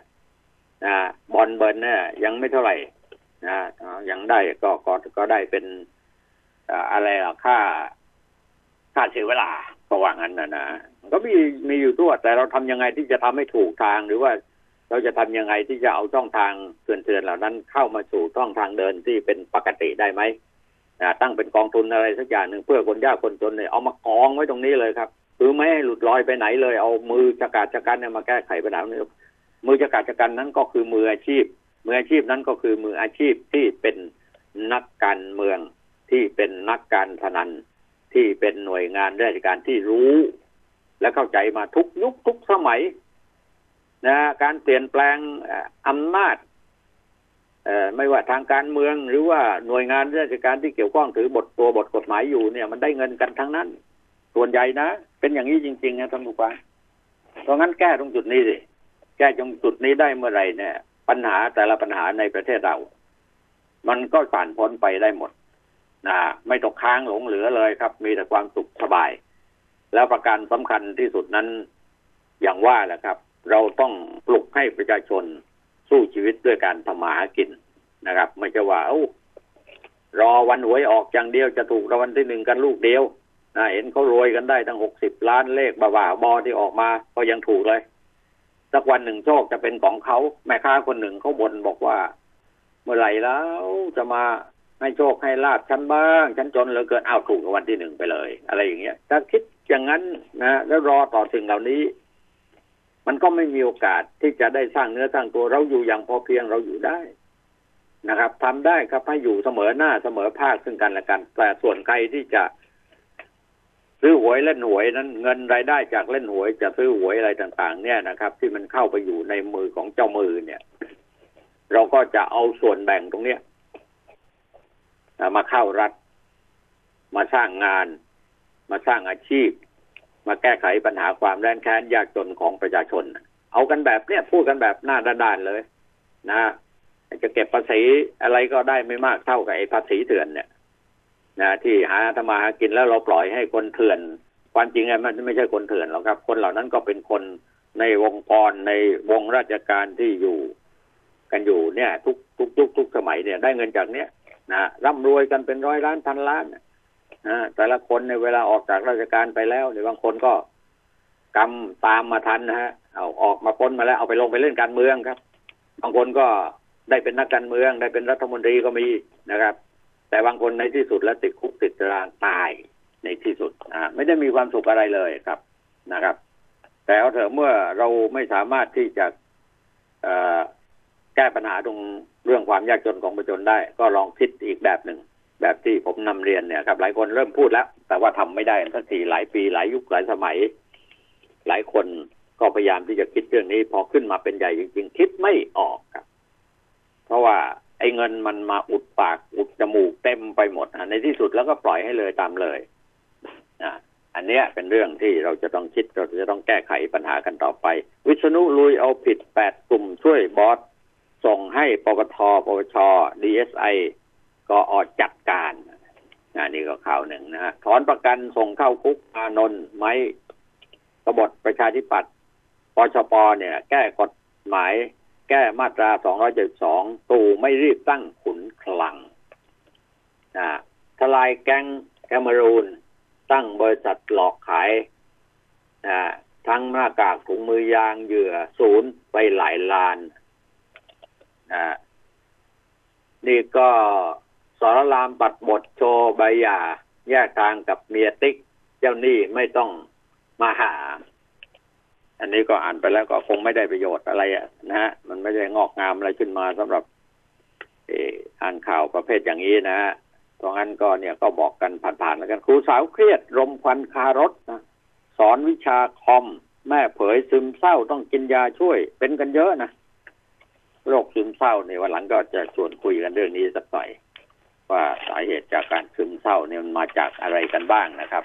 A: นะบอลเบิร์นเนี่ยยังไม่เท่าไหร่นะยังได้ก็ก็ก็ได้เป็นอะไรล่ะค่า ค่าเสียเวลาก็ว่างั้นนะนะก็มีมีอยู่ทั่วแต่เราทำยังไงที่จะทำให้ถูกทางหรือว่าเราจะทำยังไงที่จะเอาช่องทางเตือนๆเหล่านั้นเข้ามาสู่ช่องทางเดินที่เป็นปกติได้ไหมตั้งเป็นกองทุนอะไรสักอย่างหนึ่งเพื่อคนยากคนจนเนี่ยเอามากองไว้ตรงนี้เลยครับ คือไม่ให้หลุดลอยไปไหนเลย เอามือชะกาดชะกันเนี่ยมาแก้ไขปัญหาเนี้ มือชะกาดชะกันนั้นก็คือมืออาชีพ มืออาชีพนั้นก็คือมืออาชีพที่เป็นนักการเมืองที่เป็นนักการพนันที่เป็นหน่วยงานราชการที่รู้ และเข้าใจมาทุกยุคทุกสมัยนะการเปลี่ยนแปลงอำนาจไม่ว่าทางการเมืองหรือว่าหน่วยงานราชการที่เกี่ยวข้องถือบทตัวบทกฎหมายอยู่เนี่ย มันได้เงินกันทั้งนั้น ส่วนใหญ่นะ เป็นอย่างนี้จริงๆนะท่านผู้ฟังเพราะงั้นแก้ตรงจุดนี้สิ แก้ตรงจุดนี้ได้เมื่อไหร่เนี่ย ปัญหาแต่ละปัญหาในประเทศเรา มันก็ผ่านพ้นไปได้หมดนะไม่ตกค้างหลงเหลือเลยครับ มีแต่ความสุขสบาย แล้วประการสำคัญที่สุดนั้นอย่างว่าแหละครับ เราต้องปลุกให้ประชาชนสู้ชีวิตด้วยการทำมาหากินนะครับ ไม่ใช่ว่าเอ้ารอวันหวยออกอย่างเดียวจะถูกรางวัลที่หนึ่งกันลูกเดียวนะเห็นเขารวยกันได้ตั้งหกสิบล้านเลขบ้าๆบอที่ออกมาก็ยังถูกเลย สักวันหนึ่งโชคจะเป็นของเขาแม่ค้าคนหนึ่งเขาบ่นบอกว่า เมื่อไหร่แล้วจะมาให้โชคให้ลาบฉันบ้างฉันจนเหลือเกินอ้าวถูกวัลที่หนึ่งไปเลย อะไรอย่างเงี้ยถ้าคิดอย่างนั้นนะแล้วรอต่อสิ่งเหล่านี้ มันก็ไม่มีโอกาสที่จะได้สร้างเนื้อสร้างตัวเราอยู่อย่างพอเพียงเราอยู่ได้นะครับทำได้ครับให้อยู่เสมอหน้าเสมอภาคซึ่งกันและกัน แต่ส่วนใครที่จะ ซื้อหวยเล่นหวยนั้น เงินรายได้จากเล่นหวยจะซื้อหวยอะไรต่าง ๆ เนี่ยนะครับ ที่มันเข้าไปอยู่ในมือของเจ้ามือเนี่ย เราก็จะเอาส่วนแบ่งตรงเนี้ยมาเข้ารัฐ มาสร้างงาน มาสร้างอาชีพ มาแก้ไขปัญหาความแร้นแค้นยากจนของประชาชน เอากันแบบเนี้ยพูดกันแบบหน้าด้านๆเลย นะจะเก็บภาษีอะไรก็ได้ไม่มากเท่ากับไอ้ภาษีเถื่อนเนี่ย นะที่หาธรรมาหากินแล้วเราปล่อยให้คนเถื่อน ความจริงมันไม่ใช่คนเถื่อนหรอกครับ คนเหล่านั้นก็เป็นคนในวงกรในวงราชการที่อยู่ กันอยู่เนี่ย ทุกทุกทุกทุกสมัยเนี่ยได้เงินจากเนี้ยนะร่ำรวยกันเป็นร้อยล้านพันล้านนะแต่ละคนในเวลาออกจากราชการไปแล้วเนี่ยบางคนก็กำตามมาทันนะฮะเอาออกมาพ้นมาแล้วเอาไปลงไปเล่นการเมืองครับ บางคนก็ได้เป็นนักการเมือง ได้เป็นรัฐมนตรีก็มีนะครับ แต่บางคนในที่สุดแล้วติดคุกติดตารางตายในที่สุดอ่าไม่ได้มีความสุขอะไรเลยครับนะครับ แต่เอาเถอะเมื่อเราไม่สามารถที่จะแก้ปัญหาตรงเรื่องความยากจนของประชาชนได้ ก็ลองคิดอีกแบบหนึ่งแบบที่ผมนำเรียนเนี่ยครับ หลายคนเริ่มพูดแล้ว แต่ว่าทำไม่ได้สักทีหลายปีหลายยุคหลายสมัย หลายคนก็พยายามที่จะคิดเรื่องนี้ พอขึ้นมาเป็นใหญ่จริง ๆ คิดไม่ออกครับ เพราะว่า ไอ้เงินมันมาอุดปากอุดจมูกเต็มไปหมดในที่สุดแล้วก็ปล่อยให้เลยตามเลยอ่าอันเนี้ยเป็นเรื่องที่เราจะต้องคิดเราจะต้องแก้ไขปัญหากันต่อไป วิษณุลุยเอาผิดแปดกลุ่มช่วยบอส ส่งให้ปปทปปชดีเอสไอก็ออกจัดการนนี่ก็ข่าวหนึ่งนะฮะถอนประกันส่งเข้าคุกอานนท์ไม้กบฏประชาธิปัตย์ปชปเนี่ย แก้กฎหมาย แก้มาตรา 272 ตู่ไม่รีบตั้งขุนคลังนะทลายแก๊งแคมรูน ตั้งบริษัทหลอกขายนะทั้งหน้ากากถุงมือยางเหยื่อศูนย์ไปหลายล้านนะนี่ก็สรรามปัดบทโชว์ใบหย่า แยกทางกับเมียติ๊ก เจ้าหนี้ไม่ต้องมาหา อันนี้ก็อ่านไปแล้วก็คงไม่ได้ประโยชน์อะไรอะนะฮะมันไม่ได้งอกงามอะไรขึ้นมาสำหรับอ่านข่าวประเภทอย่างนี้นะฮะเพราะงั้นก็เนี่ยก็บอกกันผ่านๆแล้วกันครูสาวเครียด รมควันคารถนะสอนวิชาคอม แม่เผยซึมเศร้าต้องกินยาช่วย เป็นกันเยอะนะโรคซึมเศร้าเนี่ยวันหลังก็จะชวนคุยกันเรื่องนี้สักหน่อย ว่าสาเหตุจากการซึมเศร้าเนี่ยมันมาจากอะไรกันบ้างนะครับ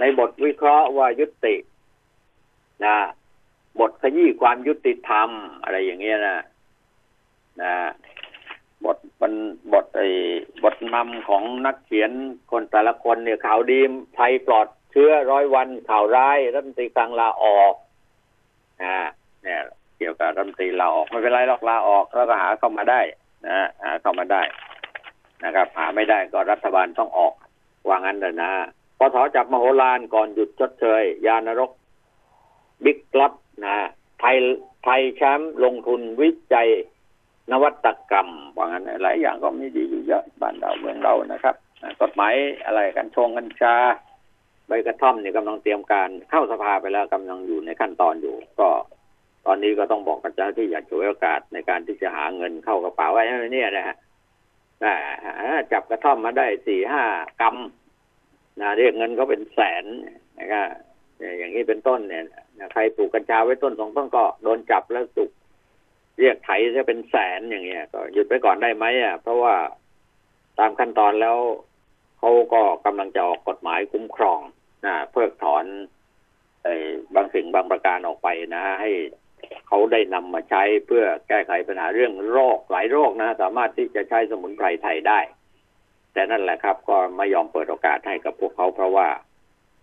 A: ในบทวิเคราะห์ว่ายุติ นะบทขยี้ความยุติธรรมอะไรอย่างเงี้ยนะนะบทบนบทไอ้บทนำของนักเขียนคนแต่ละคนเนี่ยข่าวดีไทยปลอดเชื้อร้อยวันข่าวร้ายรัฐมนตรีกลางลาออกอ่าเนี่ยเกี่ยวกับรัฐมนตรีลาออกไม่เป็นไรหรอกลาออกแล้วก็หาเข้ามาได้นะหาเข้ามาได้นะครับ หาไม่ได้ก็รัฐบาลต้องออกว่างั้นเลยนะพอถอจับมโหฬารก่อนหยุดชดเชย ยานรก บิ๊กลับนะไทยไทยแชมป์ลงทุนวิจัยนวัตกรรมว่างั้นหลายอย่างก็มีดีอยู่เยอะบ้านเราเมืองเรานะครับกฎหมายอะไรกันชงกัญชาใบกระท่อมนี่กำลังเตรียมการเข้าสภาไปแล้วกำลังอยู่ในขั้นตอนอยู่ ก็ ตอนนี้ก็ต้องบอกกับเจ้าที่อยากฉวยโอกาสในการที่จะหาเงินเข้ากระเป๋าไว้เนี่ยนะฮะจับกระท่อมมาได้สี่ห้ากำนะเรียกเงินเขาเป็นแสนนะครับ อย่างนี้เป็นต้นเนี่ยใครปลูกกัญชาไว้ต้นสองต้นก็โดนจับแล้วสุกเรียกไถจะเป็นแสนอย่างเงี้ย ก็หยุดไปก่อนได้ไหมอะเพราะว่าตามขั้นตอนแล้วเขาก็กำลังจะออกกฎหมายคุ้มครองนะเพิกถอนอบางสิ่งบางประการออกไปนะ ให้เขาได้นำมาใช้เพื่อแก้ไขปัญหาเรื่องโรคหลายโรคนะ สามารถที่จะใช้สมุนไพรไทยได้ แต่นั่นแหละครับ ก็ไม่ยอมเปิดโอกาสให้กับพวกเขาเพราะว่า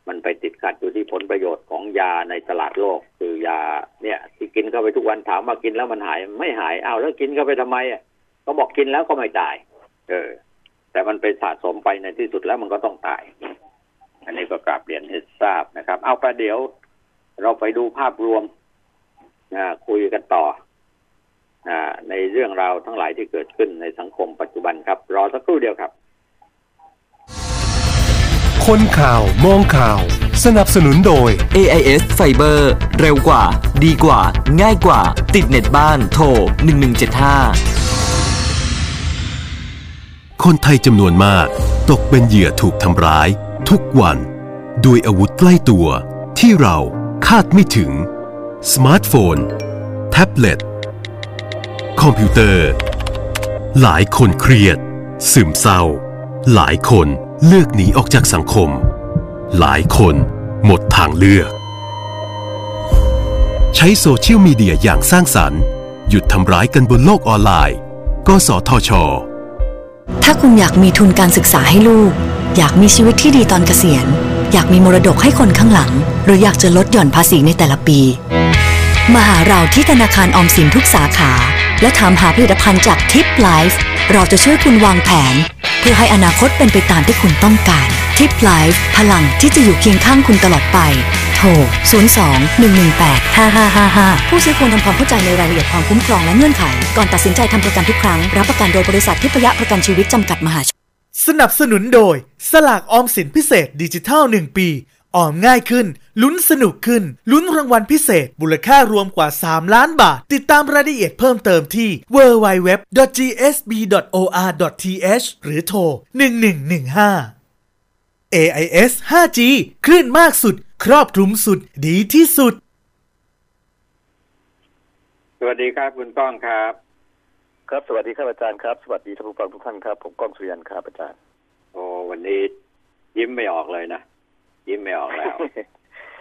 A: มันไปติดขัดอยู่ที่ผลประโยชน์ของยาในตลาดโลก คือยาเนี่ยที่กินเข้าไปทุกวันถามว่ากินแล้วมันหาย ไม่หายอ้าวแล้วกินเข้าไปทำไมอะเขาบอกกินแล้วก็ไม่ตาย เออ แต่มันไปสะสมไปในที่สุดแล้วมันก็ต้องตาย อันนี้ก็กราบเรียนให้ทราบนะครับ เอาประเดี๋ยวเราไปดูภาพรวมนะคุยกันต่อในเรื่องราวทั้งหลายที่เกิดขึ้นในสังคมปัจจุบันครับ รอสักครู่เดียวครับ
B: คนข่าวมองข่าว สนับสนุนโดย
C: AIS Fiber เร็วกว่า ดีกว่า ง่ายกว่า ติดเน็ตบ้านโทร 1175
B: คนไทยจำนวนมาก ตกเป็นเหยื่อถูกทำร้าย ทุกวัน ด้วยอาวุธใกล้ตัว ที่เราคาดไม่ถึง สมาร์ทโฟน แท็บเล็ต คอมพิวเตอร์ หลายคนเครียด ซึมเศร้า หลายคน เลือกหนีออกจากสังคม หลายคนหมดทางเลือก ใช้โซเชียลมีเดียอย่างสร้างสรรค์ หยุดทำร้ายกันบนโลกออนไลน์กสทช
D: ถ้าคุณอยากมีทุนการศึกษาให้ลูก อยากมีชีวิตที่ดีตอนเกษียณ อยากมีมรดกให้คนข้างหลัง หรืออยากจะลดหย่อนภาษีในแต่ละปี มาหาเราที่ธนาคารออมสินทุกสาขา และถามหาผลิตภัณฑ์จาก TIP Life เราจะช่วยคุณวางแผน เพื่อให้อนาคตเป็นไปตามที่คุณต้องการ TIP Life พลังที่จะอยู่เคียงข้างคุณตลอดไป โทร 02 118 5555 ผู้ซื้อควรทำความเข้าใจในรายละเอียดความคุ้มครองและเงื่อนไข ก่อนตัดสินใจทำประกันทุกครั้ง รับประกันโดยบริษัททิพยะประกันชีวิตจำกัดมหาชน
E: สนับสนุนโดย สลากออมสินพิเศษดิจิทัล 1 ปี ออมง่ายขึ้น ลุ้นสนุกขึ้น ลุ้นรางวัลพิเศษมูลค่ารวมกว่า 3 ล้านบาท ติดตามรายละเอียดเพิ่มเติมที่ www.gsb.or.th หรือโทร 1115 AIS 5G คลื่นมากสุด ครอบคลุมสุดดีที่สุด
A: สวัสดีครับคุณก้องครับ
F: ครับสวัสดีครับอาจารย์ครับ สวัสดีท่านผู้ฟังทุกท่านครับ ผมก้องสุริยันครับอาจารย์
A: โอ้วันนี้ยิ้มไม่ออกเลยนะ ยิ้มไม่ออกแล้ว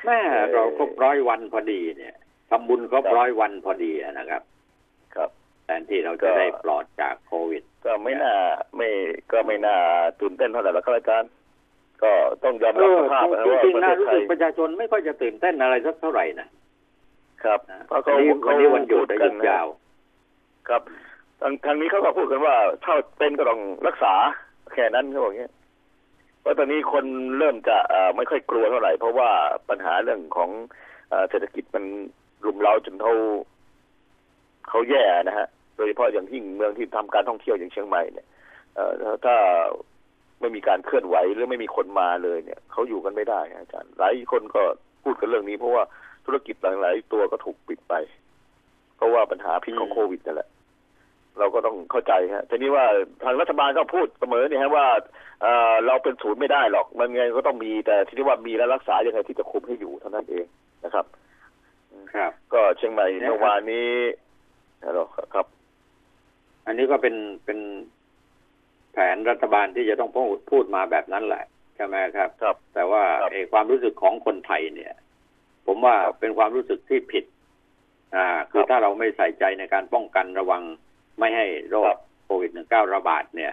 A: แม่เราครบร้อยวันพอดีเนี่ยทำบุญครบร้อยวันพอดีนะครับ
F: ครับ
A: แทนที่เราจะได้ปลอดจากโควิด
F: ก็ไม่น่าไม่ก็ไม่น่าตื่นเต้นเท่าไหร่แล้วครับอาจารย์ก็ต้องยอม
A: เอ
F: รับ
A: อ
F: สภาพนะ
A: จ
F: ว่า
A: ริง
F: ประ
A: ๆนะ
F: เทศ
A: รู้
F: ไท
A: สึ
F: ย
A: กประชาชนไม่ค่อยจะตื่นเต้นอะไรสักเท่าไหร่นะครับนะ
F: เพราะ
A: วั
F: เขา
A: นนี้
F: เขา
A: วันนี้วันหยุด
F: พู
A: ได้
F: กั
A: หยุดยาว
F: ครับทางทางนี้เขาก็พูดกันว่า ถ้าเป็นก็ต้องรักษาแค่นั้นเขาบอกอย่างเงี้ยเพราะตอนนี้คนเริ่มจะไม่ค่อยกลัวเท่าไหร่ เพราะว่าปัญหาเรื่องของเศรษฐกิจมันรุมเร้าจนเขาเขาแย่นะฮะ โดยเฉพาะอย่างยิ่เมืองที่ทำการท่องเที่ยวอย่างเชียงใหม่เนี่ยถ้าไม่มีการเคลื่อนไหวหรือไม่มีคนมาเลยเนี่ยเขาอยู่กันไม่ได้นะอาจารย์หลายคนก็พูดกันเรื่องนี้เพราะว่าธุรกิจหลายๆตัวก็ถูกปิดไป เพราะว่าปัญหาพิษของโควิดนั่นแหละ เราก็ต้องเข้าใจฮะทีนี้ว่าทางรัฐบาลก็พูดเสมอเนี่ยฮะว่าเอ่อเราเป็นศูนย์ไม่ได้หรอก มันไงก็ต้องมีแต่ทีนี้ว่ามีแล้วรักษายังไงที่จะคุมให้อยู่เท่านั้นเองนะครับ
A: ครับ
F: ก็เชียงใหม่
A: เนี่ยครับ
F: เมื่อวานนี้ฮัลโหลครับ
A: อันนี้ก็เป็นเป็นแผนรัฐบาลที่จะต้องพูดพูดมาแบบนั้นแหละใช่ไหมครับ
F: ครับ
A: แต่ว่า
F: ครับ
A: เออความรู้สึกของคนไทยเนี่ย ผมว่า
F: ครับ
A: เป็นความรู้สึกที่ผิด อ่า คือ
F: ครับ
A: ถ้าเราไม่ใส่ใจในการป้องกันระวัง ไม่ให้โร
F: ครั
A: ค
F: บ
A: โควิด -19 ระบาดเนี่ย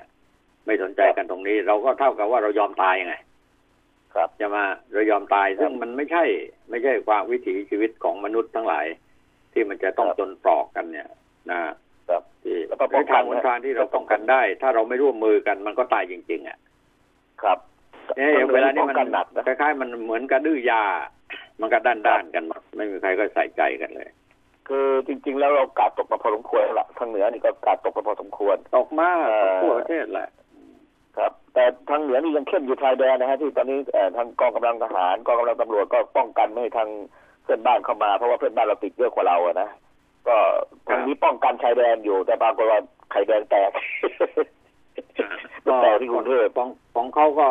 A: ไม่สนใจกันตรงนี้ เราก็เท่ากับว่าเรายอมตายไง
F: ครับ
A: จะมาเรายอมตายซึ่งมันไม่ใช่ ไม่ใช่ความวิถีชีวิตของมนุษย์ทั้งหลาย ที่มันจะต้อง
F: ครับ
A: จนปลอกกันเนี่ยนะครับที่
F: แล้วก็ป้องกัน
A: ทางหนทางที่เราป้องกันได้ ถ้าเราไม่ร่วมมือกันมันก็ตายจริง ๆ อะ
F: ครับ
A: เนี่ยอย่างเวลานี้
F: ป้อง
A: มัน
F: กันหนักนะ
A: คล้ายๆมันเหมือนกระดื้อยา มันก็ด้านด้านๆกันหมดไม่มีใครก็ใส่ใจกันเลย
F: คือจริง ๆ แล้วเรากาดตกมาพอสมควรแล้วละทางเหนือนี่ก็กาดตกมาพอสมควร
A: ตกมาก
F: เอ่อ
A: ทั่วประเทศแหละ
F: ครับ แต่ทางเหนือนี่ยังเข้มอยู่ชายแดนนะฮะที่ตอนนี้เอ่อทางกองกำลังทหารกองกำลังตำรวจก็ป้องกันไม่ให้ทางเพื่อนบ้านเข้ามาเพราะว่าเพื่อนบ้านเราติดเยอะกว่าเราอะนะก็ทางนี้ป้องกันชายแดนอยู่ แต่ปรากฏว่าไข่แดงแตกแตกที่กรุงเทพ
A: ของของเขาก็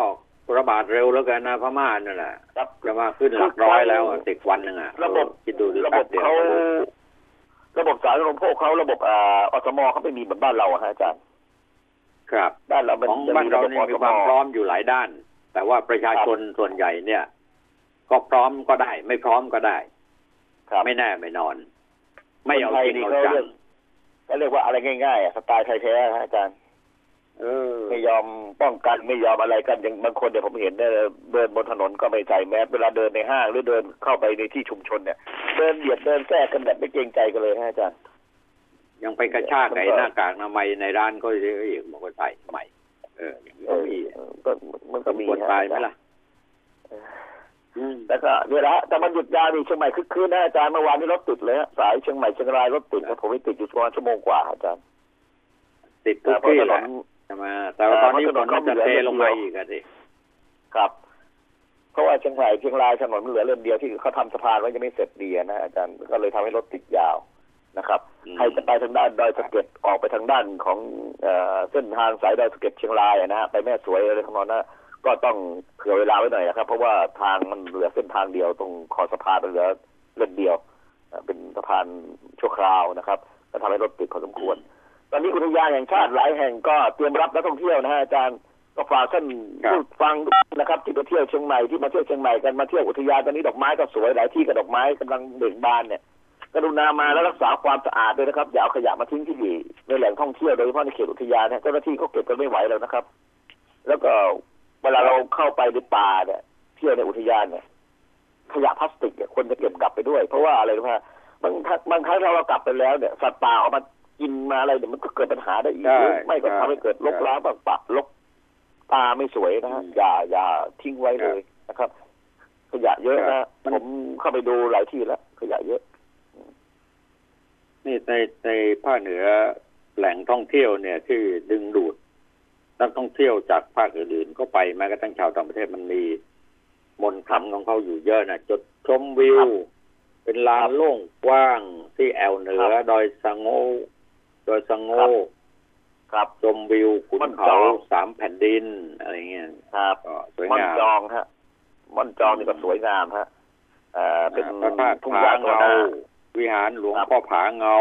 A: ระบาดเร็วแล้วกันนะพม่านั่นแหละ
F: ครับ
A: จะมาขึ้นหลักร้อยแล้วอะสิบวันหนึ่งอะ
F: ระบบ
A: คิดดูดิ
F: ระบ
A: แป๊
F: บบ
A: เดียว
F: เขา ระบบสาธารณูปโภคเขาระบบอ่าอสมเขาไม่มีเหมือนบ้านเราอะฮะอาจารย์
A: ครับ
F: บ้านเรามัน
A: ของ
F: จะ
A: บ้าน
F: มี
A: เรา
F: ระบบ
A: นี่
F: อ
A: มี
F: ส
A: ความ
F: ม
A: พร้อมอยู่หลายด้าน แต่ว่าประชาชนส่วนใหญ่เนี่ย ก็พร้อมก็ได้ ไม่พร้อมก็ได้
F: ครับ
A: ไม่แน่ไม่นอน ไม่เอา
F: คนไทย
A: จริง
F: นี่
A: เอา
F: เขา
A: จั
F: เรี
A: ง
F: ยกก็เรียกว่าอะไรง่ายๆอะสไตล์ไทยแท้นะอาจารย์
A: เออ
F: ไม่ยอมป้องกันไม่ยอมอะไรกันอย่างบางคนเนี่ยผมเห็นเนี่ยเดินบนถนนก็ไม่ใส่แมสเวลาเดินในห้างหรือเดินเข้าไปในที่ชุมชนเนี่ย เดินเบียดเดินแทรกกันแบบไม่เกรงใจกันเลยฮะอาจารย์
A: ยังไปกระชากไอ้หน้ากากอนามัยในร้านก็เรียกอีกบอกว่าใส่ทำไมเอออย่างนี้
F: เอ
A: ก็
F: อ
A: มี
F: ก็มันก็มี
A: กฎ
F: ฮะ
A: ตายไหมล่ะอืม
F: แต่ก็เนี่ยแหละแต่มันหยุดยาวนี่เชียงใหม่คึกคืนนะอาจารย์เมื่อวานนี้รถติดเลยฮะสายเชียงใหม่เชียงรายรถติดนะผมไปติดอยู่ประมาณชั่วโมงกว่าอาจารย์
A: ติดทุก
F: เพราะ
A: ที่
F: ถ
A: แห
F: น
A: ละ
F: น
A: ใช่ไหมแต่ว่าตอนนี้
F: เอ
A: ฝ
F: อนเพราะถนน
A: มันจะ
F: เขา
A: เท
F: เหลือ
A: ลงมา
F: เดียว
A: อีกอะสิ
F: ครับเพราะว่าเชียงใหม่เชียงรายถนนมันเหลือเลนเดียวที่เขาทำสะพานไว้ยังไม่เสร็จดีอะนะอาจารย์ก็เลยทำให้รถติดยาวนะครับ
A: อืม
F: ใครจะไปทางด้านดอยสะเก็ดออกไปทางด้านของเอ่อเส้นทางสายดอยสะเก็ดเชียงรายอะนะฮะไปแม่สวยอะไรทั้งนั้นนะก็ต้องเผื่อเวลาไว้หน่อยนะครับ เพราะว่าทางมันเหลือเส้นทางเดียวตรงคอสะพานมันเหลือเลนเดียวเอ่อเป็นสะพานชั่วคราวนะครับก็ทำให้รถติดพอสมควรต อนนี้อุทยานแห่งชาติหลายแห่งก็เตรียมรับนักท่องเที่ยวนะฮะอาจารย์ก็ฝากท่าน
A: รับ
F: ผู้ฟังนะครับที่ไปเที่ยวเชียงใหม่ที่มาเที่ยวเชียงใหม่กันมาเที่ยวอุทยานตอนนี้ดอกไม้ก็สวยหลายที่กับดอกไม้กำลังเบ่งบานเนี่ยกรุณามาแล้วรักษาความสะอาดด้วยนะครับอย่าเอาขยะมาทิ้งที่ในแหล่งท่องเที่ยวโดยเฉพาะในเขตอุทยานเนี่ยเจ้าหน้าที่เขาเก็บกันไม่ไหวแล้วนะครับ แล้วก็เวลาเราเข้าไปในป่าเนี่ยเที่ยวในอุทยานเนี่ยขยะพลาสติกเนี่ยควรจะเก็บกลับไปด้วย เพราะว่าอะไรรู้ไหมฮะบางครั้งบางครั้งเราเรากลับไปแล้วเนี่ยสัตว์ป่าออกมา กินมาอะไรเนี่ยมันก็เกิดปัญหาได้อีก
A: ใช่
F: หรือไม่ก็
A: ใช่
F: ทำให้เกิดลกล้างบางปะลกตาไม่สวยนะฮะ
A: อืม
F: อย่าอย่าทิ้งไว้เลยนะครับ ขยะเยอะ
A: ครั
F: นะ
A: บมัน
F: ผมเข้าไปดูหลายที่แล้วขยะเยอะ
A: นี่ในในภาคเหนือแหล่งท่องเที่ยวเนี่ยที่ดึงดูดนักท่องเที่ยวจากภาคอื่นๆก็ไปแม้กระทั่งชาวต่างประเทศมันมีมนต์คำของเขาอยู่เยอะนะจุดชมวิวเป็นลานโล่งกว้างที่แอวเหนือ
F: ครับ
A: ดอยสะโง ดอยสะโง
F: ครับ
A: ชมวิวขุน
F: ม่อนจ
A: เขา
F: อง
A: สามแผ่นดินอะไรเงี้ย
F: ครับ
A: ก็สวย
F: ม่อน
A: งาม
F: จองฮะม่อนจองนี่ก็สวยงามฮะเอ่อเป็น
A: พระธาตุ
F: ทุ่ง
A: ผา
F: หญ้าตัว
A: เงา
F: หน้า
A: วิหารหลวง
F: ครับ
A: พ่อผาเงา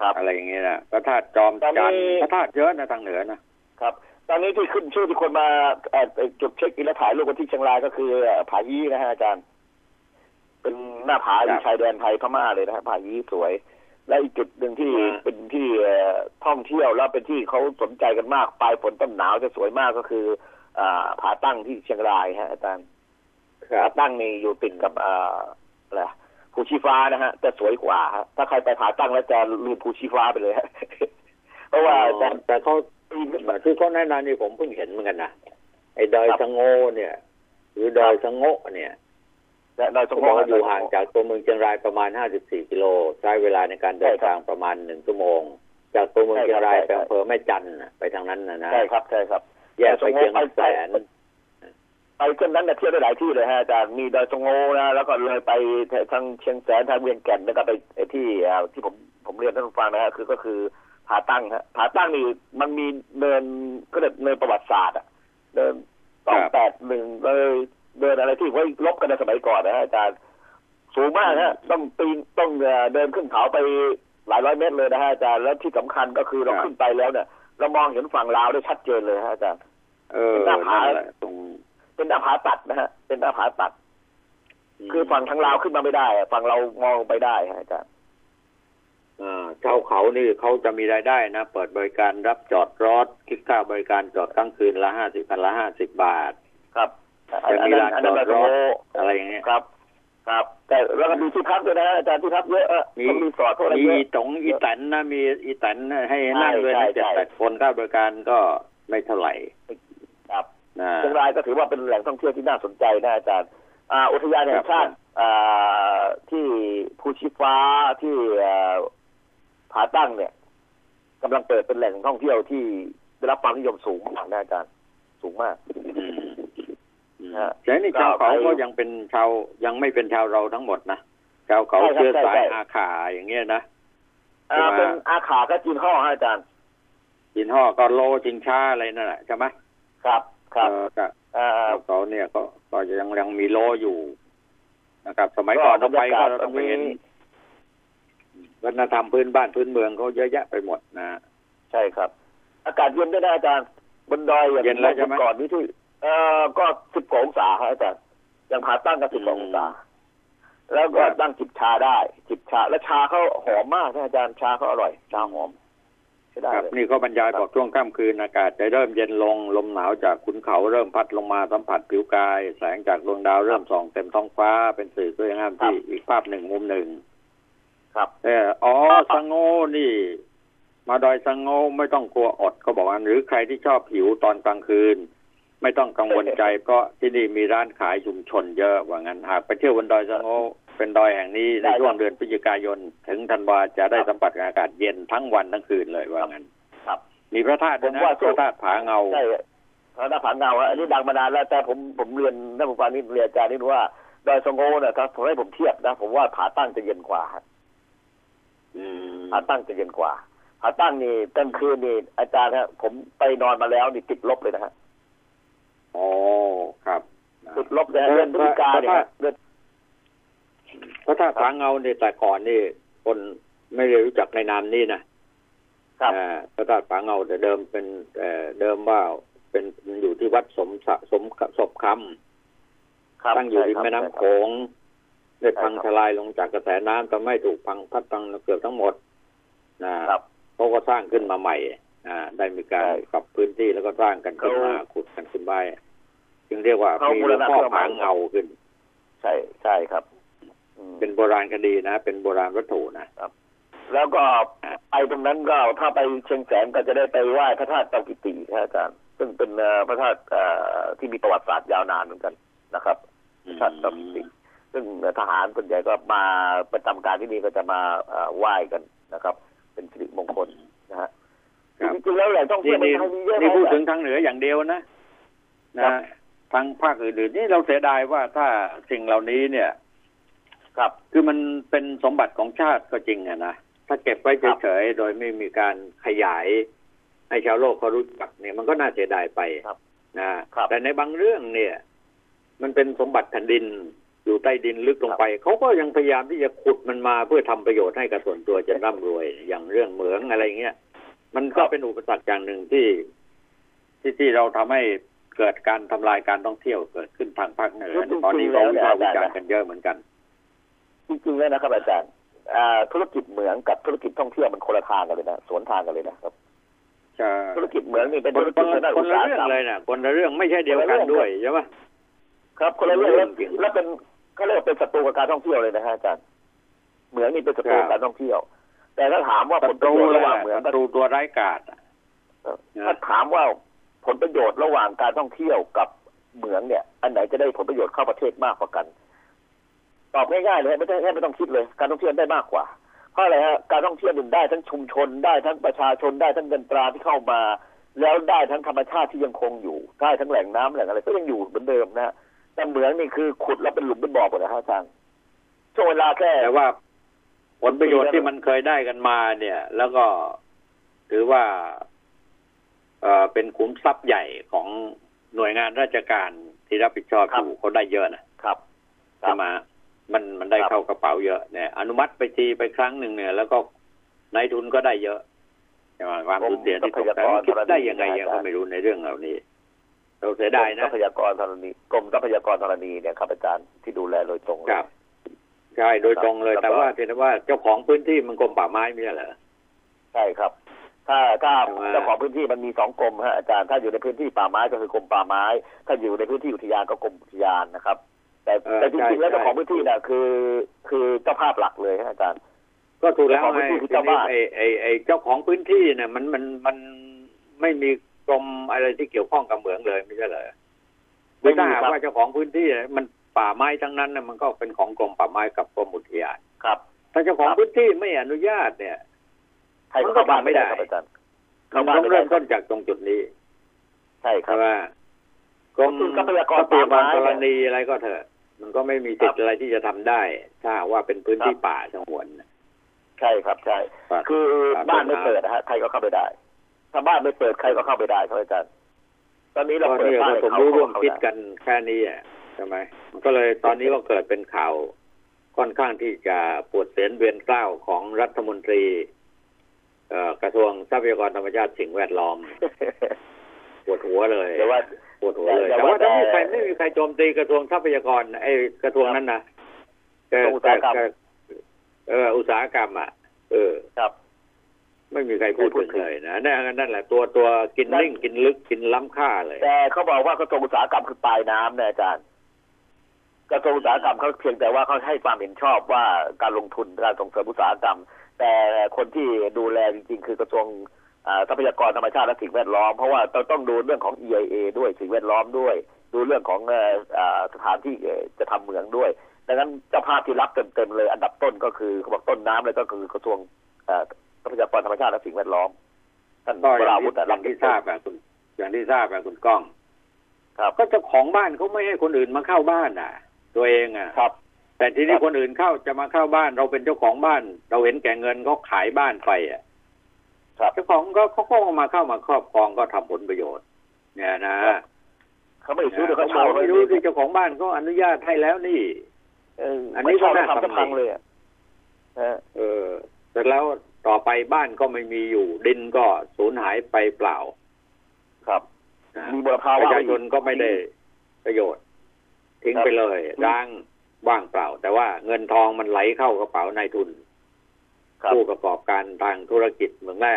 F: ครับ
A: อะไรอย่างเงี้ยนะพระธาตุจอม
F: ตอนนี้
A: จันทร์พระธาตุเยอะนะทางเหนือนะครับ
F: ตอนนี้ที่ขึ้นชื่อที่คนมาเอ่อจุดเช็คอินและถ่ายรูปกันที่เชียงรายก็คือเอ่อผายี่นะฮะอาจารย์ เป็นหน้าผาอยู่ชายแดนไทยพม่าเลยนะฮะผายี่สวย และอีกจุดหนึ่งที่เป็นที่เอ่อท่องเที่ยวแล้วเป็นที่เขาสนใจกันมากปลายฝนต้นหนาวจะสวยมากก็คืออ่าผาตั้งที่เชียงรายฮะอาจารย์
A: ครั
F: ผา
A: บ
F: ตั้งนี่อยู่ติดกับอ่าอะไรภูชีฟ้านะฮะจะสวยกว่าฮะถ้าใครไปผาตั้งแล้วจะลืมภูชีฟ้าไปเลยฮะเพราะว่าอาจารย์
A: แต่เขาที่เขาแนะนำนี่ผมเพิ่งเห็นเหมือนกันนะไอ้ดอย
F: ครับ
A: สะโงเนี่ย หรือดอยสะโงะเนี่ย
F: และดอยสะ
A: เขา
F: โง
A: บอก
F: ก
A: ว่าอยู่ห่างจากตัวเมืองเชียงรายประมาณ 54 กิโล ใช้เวลาในการเดิน
F: ใช่ครับ
A: ทางประมาณหนึ่งชั่วโมง จากตัวเมือง
F: ใช่
A: เชีย
F: ครับ
A: งราย
F: ใช่
A: ไป
F: ครับ
A: อำเภอแม่จันทร์น่ะไปทางนั้นนะนะ
F: ใช่ครับใช่ครับ
A: แยกไปเชียงแสน
F: ไปเส้นนั้นเนี่ยเที่ยวได้หลายที่เลยฮะอาจารย์มีดอยสะโงนะแล้วก็เลยไปทางเชียงแสนทางเวียงแก่นแล้วก็ไปไอ้ที่อ่าที่ผมผมเรียนท่านผู้ฟังนะฮะคือก็คือผาตั้งฮะผาตั้งนี่มันมีเดินก็เดินเนินประวัติศาสตร์อะเดินสองแปดหนึ่งเลย เดินอะไรที่ไว้ลบกันในสมัยก่อนนะฮะอาจารย์สูงมากฮะต้องปีนต้องเอ่อเดินขึ้นเขาไปหลายร้อยเมตรเลยนะฮะอาจารย์แล้วที่สำคัญก็คือเรา
A: ครับ
F: ขึ้นไปแล้วเนี่ยเรามองเห็นฝั่งลาวได้ชัดเจนเลยฮะอาจารย์
A: เออ
F: หน้าผา
A: นั่นแหละตรง
F: เป็นหน้าผาตัดนะฮะ เป็นหน้าผาตัด คือฝั่งทางลาวขึ้นมาไม่ได้อะฝั่งเรามองไปได้ฮะอาจารย์
A: อ่าชาวเขานี่เขาจะมีรายได้นะ เปิดบริการรับจอดรถคิดค่าบริการจอดกลางคืนละห้าสิบพันละห้าสิบบาท
F: ครับ
A: จะมีลาน
F: อัน
A: จ
F: นั้
A: อนด
F: เรา
A: ร
F: โถ
A: อะไรอย่างเงี้ย
F: ครับ ครับ แต่แล้วก็มีที่พักด้วยนะฮะอาจารย์ที่พักเยอะอะ
A: มี
F: ต้องมีสอดพวกอะไร
A: มี
F: เย
A: อี
F: อะ
A: ตงอีแตันนะมีอีแตันให้นั่งด้วย
F: ใช่
A: นะ
F: ใช่
A: เจ็ดแปดคนค่าบริการก็ไม่เท่าไหร่
F: ครับ
A: นะ
F: เชียงรายก็ถือว่าเป็นแหล่งท่องเที่ยวที่น่าสนใจนะอาจารย์อ่าอุทยานแห่งชาติอ่าที่ภูชีฟ้าที่อ่าผาตั้งเนี่ยกำลังเปิดเป็นแหล่งท่องเที่ยวที่ได้รับความนิยมสูงมากนะอาจารย์สูงมาก
A: อืมอืม
F: ฮะ
A: แต่นี่ชาวเขา
F: ก็ไป
A: ก็ยังเป็นชาวยังไม่เป็นชาวเราทั้งหมดนะชาวเขา
F: ใช่ครับ
A: เชื้อสาย
F: ใช่ใช่
A: อาขาอย่างเงี้ยนะ
F: อ่า
A: ใช่ไหม
F: เป็นอาขาก็จีนห่อฮะอาจารย์
A: จินห่อก็โลจิงช้าอะไรนั่นแหละใช่ไหม
F: ครับครับ
A: เออก็
F: อ่า
A: ชาวเขาเนี่ยก็ก็ยังยังมีโลอยู่นะครับ สมัยก่อนเราไปก็เราต้องไปเห็นวัฒนธรรมพื้นบ้านพื้นเมืองเขาเยอะแยะไปหมดนะ
F: ใช่ครับ อากาศเย็นด้วยนะอาจารย์บนดอยอย่าง
A: เย็นแล้วใช่ไหม
F: ก่อนนี้ที่ เอ่อก็สิบกว่าองศาครับอาจารย์อย่างผาตั้งก็สิบกว่าองศาแล้วก็ตั้งจิบชาได้จิบชา และชาเขาหอมมากนะอาจารย์ชาเขาอร่อย ชาหอมใช่ได้
A: ครับ
F: เลย
A: นี่เขาบรรยายบอกช่วงค่ำคืนอากาศจะเริ่มเย็นลงลมหนาวจากขุนเขาเริ่มพัดลงมาสัมผัสผิวกาย แสงจากดวงดาวเริ่มส่องเต็มท้องฟ้าเป็นสื่อสวยงามที่อีกภาพหนึ่งมุมหนึ่ง
F: ครับ
A: เอออ๋อสังโงนี่ มาดอยสังโงไม่ต้องกลัวอดก็บอกว่าหรือใครที่ชอบผิวตอนกลางคืน ไม่ต้องกังวลใจ เพราะที่นี่มีร้านขายชุมชนเยอะว่างั้นหากไปเที่ยวบนดอยสังโงเป็นดอยแห่งนี้ในช่วงเดือนพฤศจิกายน ถึงธันวาจะได้สัมผัสกับอากาศเย็นทั้งวันทั้งคืนเลยว่างั้น
F: ครับ
A: มีพระธาตุด้วยนะ
F: ผมว่า
A: พระธาตุผาเงา
F: ใช่พระนาผาเงาฮะอันนี้ดังมานานแล้วแต่ผมผมเรียนนักบุญฟังนี่เรียนอาจารย์นี่ว่าดอยสงโงเนี่ยถ้าผมให้ผมเทียบนะผมว่าผาตั้งจะเย็นกว่าฮะ
A: อืม
F: ผาตั้งจะเย็นกว่าผาตั้งนี่กลางคืนนี่อาจารย์ฮะผมไปนอนมาแล้วนี่ติดลบเลยนะฮะ
A: อ๋อครับ
F: ติดลบเลยฮะเดือนพฤศจิกาเนี่ยฮะเดือน
A: พระธาตุผาเงาเนี่ยแต่ก่อนนี่ คนไม่ได้รู้จักในนามนี้นะ
F: ครับ
A: อ่าพระธาตุผาเงาแต่เดิมเป็นเอ่อเดิมว่าเป็นอยู่ที่วัดสมสะสมศพค
F: ครับำ
A: ตั้งอยู่ริม
F: ใช่ครับ
A: แม่น้ำ
F: ใช่
A: โข
F: ครับ
A: งได้พัง
F: ใช่ครับ
A: ทลายลงจากกระแสน้ำทำให้ถูกพังพัดพังเกือบทั้งหมดนะครับเขาก็สร้างขึ้นมาใหม่ อ่า ได้มีการ
F: ใช่
A: ปรับพื้นที่แล้วก็สร้างกันขึ้นมา
F: เขา
A: ขุดกันขึ้นไป จึงเรียกว่า
F: เขา
A: มี
F: บู
A: หล
F: ร
A: วง
F: ณะ
A: พ่อ
F: ขึ้นมา
A: ผาเงาขึ้น
F: ใช่ใช่ครับอืม
A: เป็นโบราณคดีนะ เป็นโบราณวัตถุนะ
F: แล้วก็ไปตรงนั้นก็ถ้าไปเชียงแสนก็จะได้ไปไหว้พระธาตุเตากิตินะอาจารย์ซึ่งเป็นเอ่อพระธาตุเอ่อที่มีประวัติศาสตร์ยาวนานเหมือนกันนะครับพระธาตุเตากิติซึ่งทหารส่วนใหญ่ก็มาประจำการที่นี่ก็จะมาเอ่อไหว้กันนะครับ เป็นสิริมงคลนะฮะ
A: ครับ
F: จริงๆแล้วแหล่งท่องเที่
A: นี่
F: ยวมัน
A: นี่
F: ไทยมีเยอะ
A: นี่พูด
F: นะ
A: ถึงทางเหนืออย่างเดียวนะ
F: ครั
A: นะ
F: บ
A: ทางภาคอื่นๆนี่เราเสียดายว่าถ้าสิ่งเหล่านี้เนี่ย
F: ครับ
A: คือมันเป็นสมบัติของชาติก็จริงอะนะถ้าเก็บไว้เฉยๆโดยไม่มีการขยาย ให้ชาวโลกเขารู้จักเนี่ยมันก็น่าเสียดายไป
F: ครับ
A: นะครับแต่ในบางเรื่องเนี่ย มันเป็นสมบัติแผ่นดินอยู่ใต้ดินลึกลงไป เขาก็ยังพยายามที่จะขุดมันมาเพื่อทำประโยชน์ให้กับส่วนตัวจะร่ำรวยอย่างเรื่องเหมืองอะไรเงี้ยมันก็เป็นอุปสรรคอย่างหนึ่งที่ที่ที่เราทำให้ เกิดการทำลายการท่องเที่ยวเกิดขึ้นทางภาคเหนือตอนนี้เราวิพากษ์วิจารณ์กันเยอะเหมือนกัน
F: จริงๆแล้วนะครับอาจารย์อ่าธุรกิจเหมืองกับธุรกิจท่องเที่ยวมันคนละทางกันเลยนะสวนทางกันเลยนะครับ
A: ใช่
F: ธุรกิจเหมืองนี่เป็น
A: คน
F: ธุร
A: ค
F: กิจ
A: น
F: ทางด้าน
A: ค
F: อุ
A: น
F: ต
A: ละ
F: สาห
A: เรื่อง
F: กรรม
A: เลยนะคนละเรื่องไม่ใช่เดียวกันด้วยใช่ไหม
F: ครับคนละเรื่องแล้ว
A: จริง
F: แล้วเป็นเขาเรียกว่าเป็นศัตรูกับการท่องเที่ยวเลยนะฮะอาจารย์เหมืองนี่เป็นศัตรูกับการท่องเที่ยว แต่ถ้าถามว่าผ
A: ศั
F: ล
A: ต
F: ประ
A: รู
F: โยชน์
A: เลย
F: ระหว่างเหมือง
A: ศั
F: กับ
A: ตรูตัวร้ายกาจอะ
F: ถ้าถามว่าผ ผลประโยชน์ระหว่างการท่องเที่ยวกับเหมืองเนี่ย อันไหนจะได้ผลประโยชน์เข้าประเทศมากกว่ากัน ตอบง่ายๆเลยไม่ต้องไม่ต้องคิดเลย การท่องเที่ยวได้มากกว่า เพราะอะไรฮะการท่องเที่ยวมันได้ทั้งชุมชนได้ทั้งประชาชนได้ทั้งเงินตราที่เข้ามา แล้วได้ทั้งธรรมชาติที่ยังคงอยู่ได้ทั้งแหล่งน้ำแหล่งอะไรก็ยังอยู่เหมือนเดิมนะแต่เหมืองนี่คือขุดแล้วเป็นหลุมเป็นบ่อหมดนะฮะอาจารย์ช่วงเวลาแค่
A: แต่ว่า ผลประโยชน์ที่มันเคยได้กันมาเนี่ย แล้วก็ถือว่า เอ่อเป็นขุมทรัพย์ใหญ่ของหน่วยงานราชการที่รับผิดชอบอยู่เขาได้เยอะนะครับใช่ไหมมันมันได้
F: ครับ
A: เข้ากระเป๋าเยอะเนี่ย อนุมัติไปทีไปครั้งหนึ่งเนี่ย แล้วก็นายทุนก็ได้เยอะใช่ไหมความสูญเสียที่ตกแต่มันคิดได้ยังไงยังก็ไม่รู้ในเรื่องเหล่านี้ เราเสียดาย
F: ท
A: นะ
F: รัพยากรธรณีกรมทรัพยากรธรณีเนี่ยครับอาจารย์ที่ดูแลโดยตรงเลย
A: ครับใช่โดยตรงเลย
F: ครับ
A: แต่ว่าเพียงแต่ว่าเจ้าของพื้นที่มันกรมป่าไม้ไม่ใช่เหรอ
F: ใช่ครับ ถ้าถ้า
A: ใช่ไหม
F: เจ้าของพื้นที่มันมีสองกรมฮะอาจารย์ถ้าอยู่ในพื้นที่ป่าไม้ก็คือกรมป่าไม้ ถ้าอยู่ในพื้นที่อุทยานก็กรมอุทยานนะครับ แต่
A: เออ
F: แต่จ
A: ใช่
F: ริงๆแล้ว
A: ใช่
F: เจ้าของพื้นที่เนี่ยคือ คือเจ้าภาพหลักเลยฮะอาจารย์
A: ก็ถูกแล้ว
F: เจ้าของพื้
A: ไง
F: นที่คือ
A: ที
F: เจ้า
A: นี้
F: บ้าน
A: ไอ้ไอ้ไอ้เจ้าของพื้นที่เนี่ยมันมันมันไม่มีกรมอะไรที่เกี่ยวข้องกับเหมืองเลยไม่ใช่เหรอคือถ้าหาก
F: ไม่มีครับ
A: ว่าเจ้าของพื้นที่มันป่าไม้ทั้งนั้นนะมันก็เป็นของกรมป่าไม้กับกรมอุทยาน
F: ครับ
A: ถ้าเจ้าของ
F: ครับ
A: พื้นที่ไม่อนุญาตเนี่ย
F: ใครก็เข้าบ้านไม่ได้ครับอาจารย์
A: มัน
F: เข้าบ้าน
A: ต้อง
F: ไม่ได้
A: เริ่มต้นจากตรงจุดนี้
F: ใช่ครั
A: ใช่
F: บ
A: ไหมกรม
F: คือทรัพยากร
A: ทรัพยากร
F: ป่าไม้
A: ธรณีอะไรก็เถอะ มันก็ไม่มีสิทธิ์อะไรที่จะทำได้ ถ้าหากว่าเป็นพื้นที่
F: ครับ
A: ป่าสงวนนะ
F: ใช่ครับใช่
A: ครับ
F: คือ
A: ครับ
F: บ้านไม่เปิดนะฮะใครก็เข้าไปได้ ถ้าบ้านไม่เปิดใครก็เข้าไปได้ครับอาจารย์ตอนนี้เรา
A: ก็
F: เปิด
A: นี่
F: บ้าน
A: ก็
F: ให้
A: สม
F: เขา
A: รู้ร่วม
F: เข้า
A: คิด
F: ได้
A: กันแค่นี้อะใช่ไหมมันก็เลยตอนนี้ก็เกิดเป็นข่าวค่อนข้างที่จะปวดเสียนเวียนเกล้าวของรัฐมนตรีเอ่อ กระทรวงทรัพยากรธรรมชาติสิ่งแวดล้อมปวดหัวเลย
F: แต่ว่า
A: ปวดหัวเลย
F: แต่
A: แต่
F: ว่า
A: ว่าถ้าไม่มีใคร
F: แต่
A: ไม่มีใครโจมตีกระทรวงทรัพยากรไอ้กระทรวงนั้นนะแต่
F: กระทรวงอุตสาหกรรม
A: แต่เอออุตสาหกรรมอะเออ
F: ครับ
A: ไม่มีใครพูด
F: ไม่พู
A: ถึ
F: ด
A: ง
F: ถึง
A: เลยนะนั่นนั่นแหละตัวตัวกิน
F: นั่น
A: ลิ่งกินลึกกินล้ำค่าเลย
F: แต่เขาบอกว่ากระทรวงอุตสาหกรรมคือปลายน้ำนะอาจารย์กระทรวงอุตสาหกรรมเขาเพียงแต่ว่าเขาให้ความเห็นชอบว่าการลงทุนการส่งเสริมอุตสาหกรรม แต่คนที่ดูแลจริงๆคือกระทรวงอ่าทรัพยากรธรรมชาติและสิ่งแวดล้อม เพราะว่าเราต้องดูเรื่องของ EIA ด้วยสิ่งแวดล้อมด้วย ดูเรื่องของเอ่ออ่าสถานที่เอ่อจะทำเหมืองด้วย ดังนั้นเจ้าภาพที่รับเต็มๆเลยอันดับต้นก็คือเขาบอกต้นน้ำเลยก็คือกระทรวงอ่าทรัพยากรธรรมชาติและสิ่งแวดล้อมท่าน
A: ก็อ
F: ว
A: ย่า
F: รางวุ
A: ที่
F: ฒิอะ
A: อย่างที่ทราบอะคุณอย่างที่ทราบอะคุณก้อง
F: ครับ
A: ก็เจ้าของบ้านเขาไม่ให้คนอื่นมาเข้าบ้านอะ ตัวเองอะ
F: ครับ
A: แต่ทีนี้
F: ครับ
A: คนอื่นเข้าจะมาเข้าบ้านเราเป็นเจ้าของบ้าน เราเห็นแก่เงินเขาขายบ้านไปอะ
F: ครับ
A: เจ้าของก็เขาก็มาเข้ามาครอบครองก็ทำผลประโยชน์ เนี่ยนะครับ
F: เขาไม่ได้ซื้อ
A: เขา
F: เขา
A: บอ
F: เช่าก
A: ไม่รู้ที่เจ้าของบ้านเขาอนุญาตให้แล้วนี่
F: เออ
A: อั
F: อั
A: น
F: น
A: นี้
F: นี้
A: ก็
F: ก็
A: น่า
F: ทำจะ
A: ตำหนิ
F: พังเลยอะเออ
A: เออเสร็จแล้วต่อไปบ้านก็ไม่มีอยู่ ดินก็สูญหายไปเปล่า
F: ครับ
A: นะ
F: มีมลภาวะ
A: ประชาชนก็ไม่ได้ประโยชน์ ทิ้ง
F: ครับ
A: ไปเลยร้าง ว่างเปล่า แต่ว่าเงินทองมันไหลเข้ากระเป๋านายทุน
F: ครับ
A: ผู้ประกอบการทางธุรกิจเมืองแร่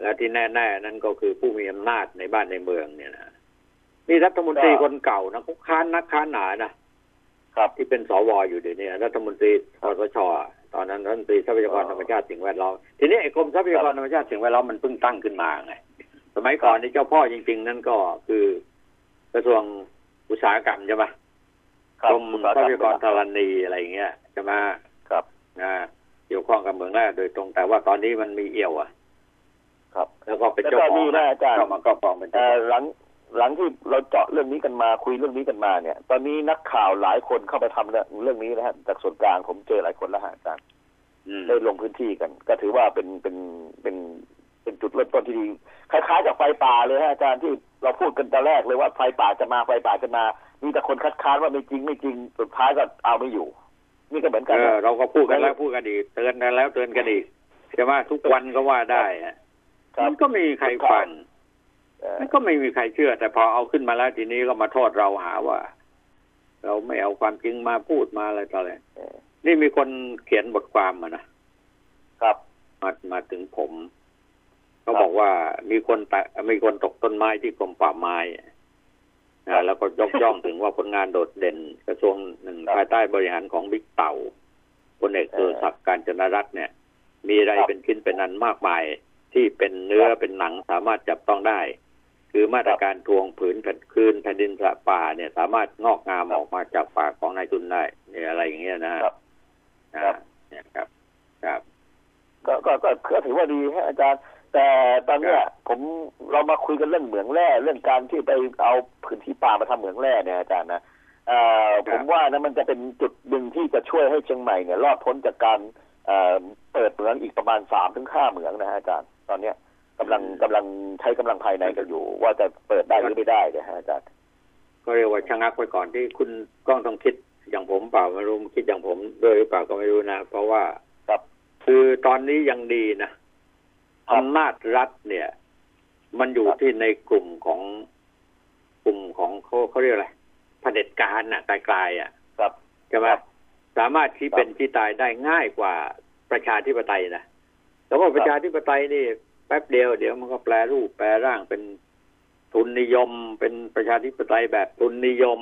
A: และที่แน่ ๆ นั่นก็คือผู้มีอำนาจในบ้านในเมืองเนี่ยนะนี่รัฐมนตรีคนเก่านะเขาค้านนักค้านหนานะครับที่เป็นสวอยู่เดี๋ยวนี้รัฐมนตรีคอสชตอนนั้นรัฐมนตรีทรัพยากรธรรมชาติสิ่งแวดล้อมทีนี้ไอ้กรมทรัพยากรธรรมชาติสิ่งแวดล้อมมันเพิ่งตั้งขึ้นมาไงสมัยก่อนนี่เจ้าพ่อจริง ๆ นั่นก็คือกระทรวงอุตสาหกรรมใช่ไหม
F: ครั
A: ก
F: บ
A: รมทรัพยากรธรณีอะไรอย่างเงี้ยใช่ไหม
F: ครับ
A: นะเกี่ยวข้องกับเมืองแร่โดยตรงแต่ว่าตอนนี้มันมีเอี่ยวอะ
F: ครับ
A: แล้วก็เป็น
F: แล้ว
A: เจ้า
F: ก็
A: ของ
F: นี่นะอาจารย์
A: เข้ามาครอบครองเป็น
F: เอ่
A: เจ้า
F: อหลังหลังที่เราเจาะเรื่องนี้กันมาคุยเรื่องนี้กันมาเนี่ย ตอนนี้นักข่าวหลายคนเข้าไปทำเรื่องเรื่องนี้นะฮะจากส่วนกลางผมเจอหลายคนแล้วฮะอาจารย์
A: อืม
F: ได้ลงพื้นที่กัน ก็ถือว่าเป็นเป็นเป็นเป็นจุดเริ่มต้นที่ดีคล้ายๆกับไฟป่าเลยฮะอาจารย์ที่เราพูดกันแต่แรกเลยว่าไฟป่าจะมาไฟป่าจะมา มีแต่คนคัดค้านว่าไม่จริงไม่จริงสุดท้ายก็เอาไม่อยู่ นี่ก็เหมือนกัน
A: เออ
F: นะ
A: เราก็พูดกันแล้วพูดกันอีกเตือนกันแล้วเตือนกันอีกใช่ไหมทุกวันก็ว่าได้อะ
F: ครับ
A: มันก็ไม่มีใครฟัง
F: เอ่อ
A: มันก็ไม่มีใครเชื่อ แต่พอเอาขึ้นมาแล้วทีนี้ก็มาโทษเราหาว่า เราไม่เอาความจริงมาพูดมาอะไรต่ออะไร
F: เออ
A: นี่มีคนเขียนบทความมานะครับมามาถึงผมเขา
F: ครับ
A: บอกว่ามีคนตะมีคนตกต้นไม้ที่กรมป่าไม้
F: ครั
A: นะ
F: บ
A: แล้วก็ยกย่องถึงว่าผลงานโดดเด่นกระทรวงหนึ่ง
F: ครับ
A: ภายใต้บริหารของบิ๊กเต่าพลเอก
F: เอ
A: สุ
F: อ
A: รศักดิ์การจนรัตน์เนี่ย มีอะไร
F: ครับ
A: เป็นชิ้นเป็นอันมากมายที่เป็นเนื้อ
F: ครับ
A: เป็นหนังสามารถจับต้องได้ คือมาตรการทวงผืนแผ่นคืนแผ่นดินป่าเนี่ย สามารถงอกงาม
F: ครับ
A: ออกมาจากปากของนายทุนได้เนี่ยอะไรอย่างเงี้ยนะครับนะครับเนี่ยครับครับ
F: ก็ก็ก็ก็ถือว่าดีฮะอาจารย์ แต่ตอนเนี้ยผมเรามาคุยกันเรื่องเหมืองแร่เรื่องการที่ไปเอาพื้นที่ป่ามาทำเหมืองแร่เนี่ยอาจารย์นะเอ่อ
A: ครับ
F: ผมว่านะมันจะเป็นจุดหนึ่งที่จะช่วยให้เชียงใหม่เนี่ยรอดพ้นจากการเอ่อเปิดเหมืองอีกประมาณสามถึงห้าเหมืองนะฮะอาจารย์ตอนเนี้ยกำลังกำลังใช้กำลังภายในกันอยู่ ว่าจะเปิดได้หรือไม่ได้นะฮะอาจารย์
A: ก็เรียกว่าชะงักไว้ก่อนที่คุณกล้องต้องคิดอย่างผมเปล่าไม่รู้คิดอย่างผมด้วยหรือเปล่าก็ไม่รู้นะ เพราะว่า
F: ครับ
A: คือตอนนี้ยังดีนะครับ อำนาจรัฐเนี่ย มันอยู่
F: ครับ
A: ที่ในกลุ่มของกลุ่มของเขาเขาเรียกอะไรเผด็จการน่ะไกลๆอะ
F: ครับ
A: ใช่ไหม
F: ครับ
A: สามารถที่
F: ครับ
A: เป็นที่ตายได้ง่ายกว่าประชาธิปไตยนะแต่ว่าประชาธิปไตยนี่แป๊บเดียวเดี๋ยวมันก็แปลรูปแปลร่างเป็นทุนนิยม เป็นประชาธิปไตยแบบทุนนิยม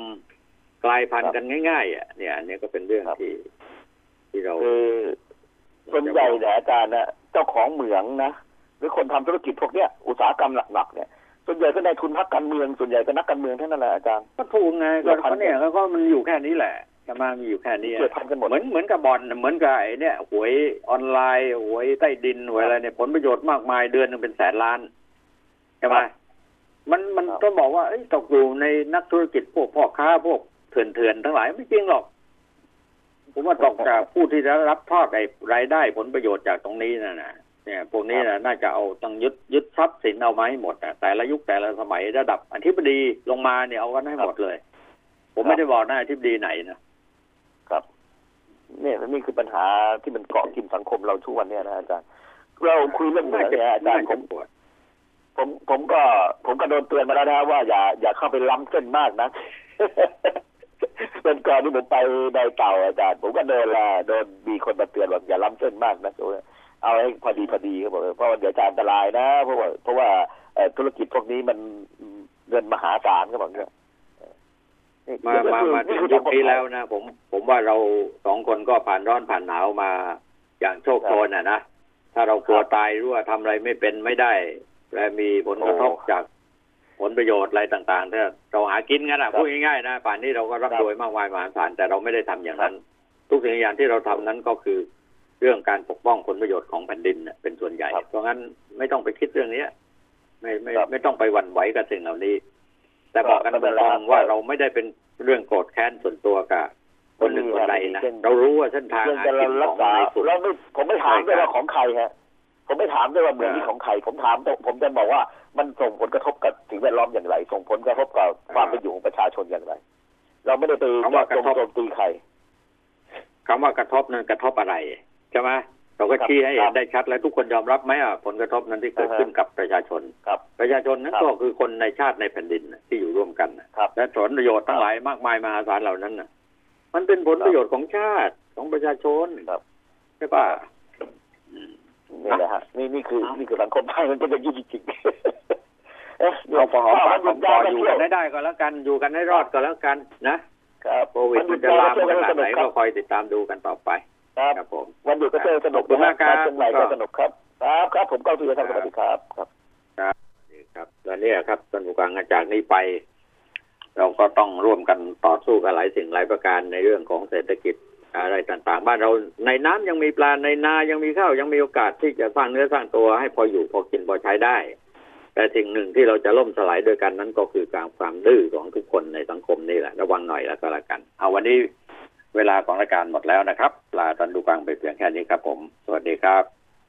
A: กลายพันธุ์กันง่ายๆอะเนี่ยอันนี้ก็เป็นเรื่อง
F: ครับ
A: ที่ที่เรา
F: คือส่วนใหญ่เนี่ยอาจารย์นะเจ้าของเหมืองนะ หรือคนทำธุรกิจพวกเนี้ยอุตสาหกรรมหลักๆเนี่ยสส่วนใหญ่ก็ในทุนพรรคการเมืองส่วนใหญ่ก็นักการเมืองทั้งนั้นแหละอาจารย์
A: ก็ถูกไง
F: เกี่
A: ก็
F: ยวพัน
A: ก็เนี่ยแล้วก็มันอยู่แค่นี้แหละจะมามีอยู่แค่นี้
F: เกี่ยวพันกันหมด
A: เหมือนเหมือนกับบอลน่ะเหมือนกับไอ้เนี่ยหวยออนไลน์หวยใต้ดินหวยอะไรเนี่ยผลประโยชน์มากมายเดือนหนึงเป็นแสนล้านใช่ไหมมันมัน
F: ครับ
A: ต้องบอกว่าเอ้ยตกอยู่ในนักธุรกิจพวกพ่อค้าพวกเถื่อนเถื่อนๆทั้งหลายไม่จริงหรอก ผมว่าตกจากผู้ที่ได้รับทอดไอ้รายได้ผลประโยชน์จากตรงนี้น่ะนะ เนี่ยพวกนี้นะน่าจะเอาต้องยึดยึดทรัพย์สินเอามาให้หมดอะแต่ละยุคแต่ละสมัยระดับอธิบดีลงมาเนี่ยเอากันให้หมดเลย ผมไม่ได้บอกนะอธิบดีไหนนะ
F: ครับเนี่ยนี่คือปัญหาที่มันเกาะกินสังคมเราทุกวันเนี่ยนะอาจารย์เราคุยเรื่องเหนือเนี่ยอาจารย์ผม
A: ปวด
F: ผมผมก็ ผมก็โดนเตือนมาแล้วนะว่าอย่าอย่าเข้าไปล้ำเส้นมากนะเป็นก่อนที่ผมไปในเต่าอาจารย์ผมก็โดนละโดนมีคนมาเตือนว่าอย่าล้ำเส้นมากนะ เอาให้พอดีพอดีเขาบอกเพราะว่าเดี๋ยวจะอันตรายนะ เพราะว่าเพราะว่าเอ่อธุรกิจพวกนี้มันเงินมหาศาลเขาบอกเนี่ย
A: มามามาถึงยุคนี้แล้วนะผมผมว่าเราสองคนก็ผ่านร้อนผ่านหนาวมาอย่างโชคโชนอะนะถ้าเรากลัวตายหรือว่าทำอะไรไม่เป็นไม่ได้ และมีผลกระทบจากผลประโยชน์อะไรต่างๆถ้าเราหากินกันอะพูดง่ายๆนะป่านนี้เราก็ร่ำรวยมากมายมหาศาลแต่เราไม่ได้ทำอย่างนั้น ทุกสิ่งอย่างที่เราทำนั้นก็คือ เรื่องการปกป้องผลประโยชน์ของแผ่นดินน่ะเป็นส่วนใหญ่
F: ครับ
A: เพราะงั้นไม่ต้องไปคิดเรื่องเนี้ย ไม่ไม่
F: ครับ
A: ไม่ต้องไปหวั่นไหวกับสิ่งเหล่านี้ แต่
F: ครับ
A: บอกกัน
F: ไม่
A: ต
F: เป็นไร
A: รงๆว่าเราไม่ได้เป็นเรื่องโกรธแค้นส่วนตัวกับคนหนึ่งคนใดนะ
F: เช่น
A: เรารู้ว่าเส้นทาง
F: เรื่อง
A: หา
F: จะ
A: กิน
F: รั
A: ข
F: ก
A: อง
F: ษา
A: ในสุด
F: แล้วไม่ผมไม่ถามด้วย
A: ใช่ครับ
F: ว่าของใครฮะผมไม่ถามด้วยว่าเมืองนี้
A: อ่า
F: ของใครผมถามแต่ผมจะบอกว่ามันส่งผลกระทบกับสิ่งแวดล้อมอย่างไร ส่งผลกระทบกับความเป็นอยู่ของประชาชนอย่างไร เราไม่ได้ไป
A: คำว่าก
F: โจ
A: ระ
F: ม
A: ทบ
F: โจมตีใคร
A: คำว่ากระทบนั้นกระทบอะไร ใช่ไหมเราก็
F: ครับ
A: ชี้ให้เห็
F: ครั
A: น
F: บ
A: ได้ชัด แล้วทุกคนยอมรับไหมอะผลกระทบนั้นที่เกิด
F: อ่าฮะ
A: ขึ้นกับประชาชน
F: ครับ
A: ประชาชนนั้น
F: ครับ
A: ก็คือคนในชาติในแผ่นดินน่ะที่อยู่ร่วมกันน่ะ
F: ครับ
A: และผลประโยชน์ทั้งหลายมากมายมหาศาลเหล่านั้นน่ะ มันเป็นผลประโยชน์ของชาติของประชาชน
F: ครับ
A: ใช่ป่ะ
F: นี่แหละฮะนี่นี่คือ
A: เอานี่
F: นี่คือสังคมไทยมันเป็นอย่างนี้จริงๆเอ๊ะ
A: เอาพอหอมปากหอมคอ
F: วัน
A: อยู่
F: หยุด
A: กัน
F: ยาว
A: ให้ได้ก็แล้วกันอยู่กันให้รอดก็แล้วกันนะครับโควิด
F: วันหยุ
A: มั
F: ด
A: นจะ
F: ยาว
A: ลาม
F: ก็
A: ข
F: เที่ยว
A: นา
F: กั
A: ด
F: น
A: ไหน
F: สนุกครับ
A: ก็คอยติดตามดูกันต่อไป
F: ครับ
A: ครับผม
F: วันหยุดก็เที่ยวสนุก
A: ขอบคุณมากครับ
F: เชียงใหม่ก็สนุกครับ ครับครับผมก้าวทุยครับสวัสดีครับครับ
A: นี่ครับแล้วเนี่ยครับท่านผู้การจากนี้ไป เราก็ต้องร่วมกันต่อสู้กับหลายสิ่งหลายประการในเรื่องของเศรษฐกิจอะไรต่างๆ บ้านเราในน้ำยังมีปลาในนายังมีข้าวยังมีโอกาสที่จะสร้างเนื้อสร้างตัวให้พออยู่พอกินพอใช้ได้ แต่สิ่งหนึ่งที่เราจะล่มสลายด้วยกันนั้นก็คือการความดื้อของทุกคนในสังคมนี่แหละระวังหน่อยแล้วก็แล้วกัน เอาวันนี้ เวลาของรายการหมดแล้วนะครับลาท่านดูฟังไปเพียงแค่นี้ครับผม สวัสดีครับ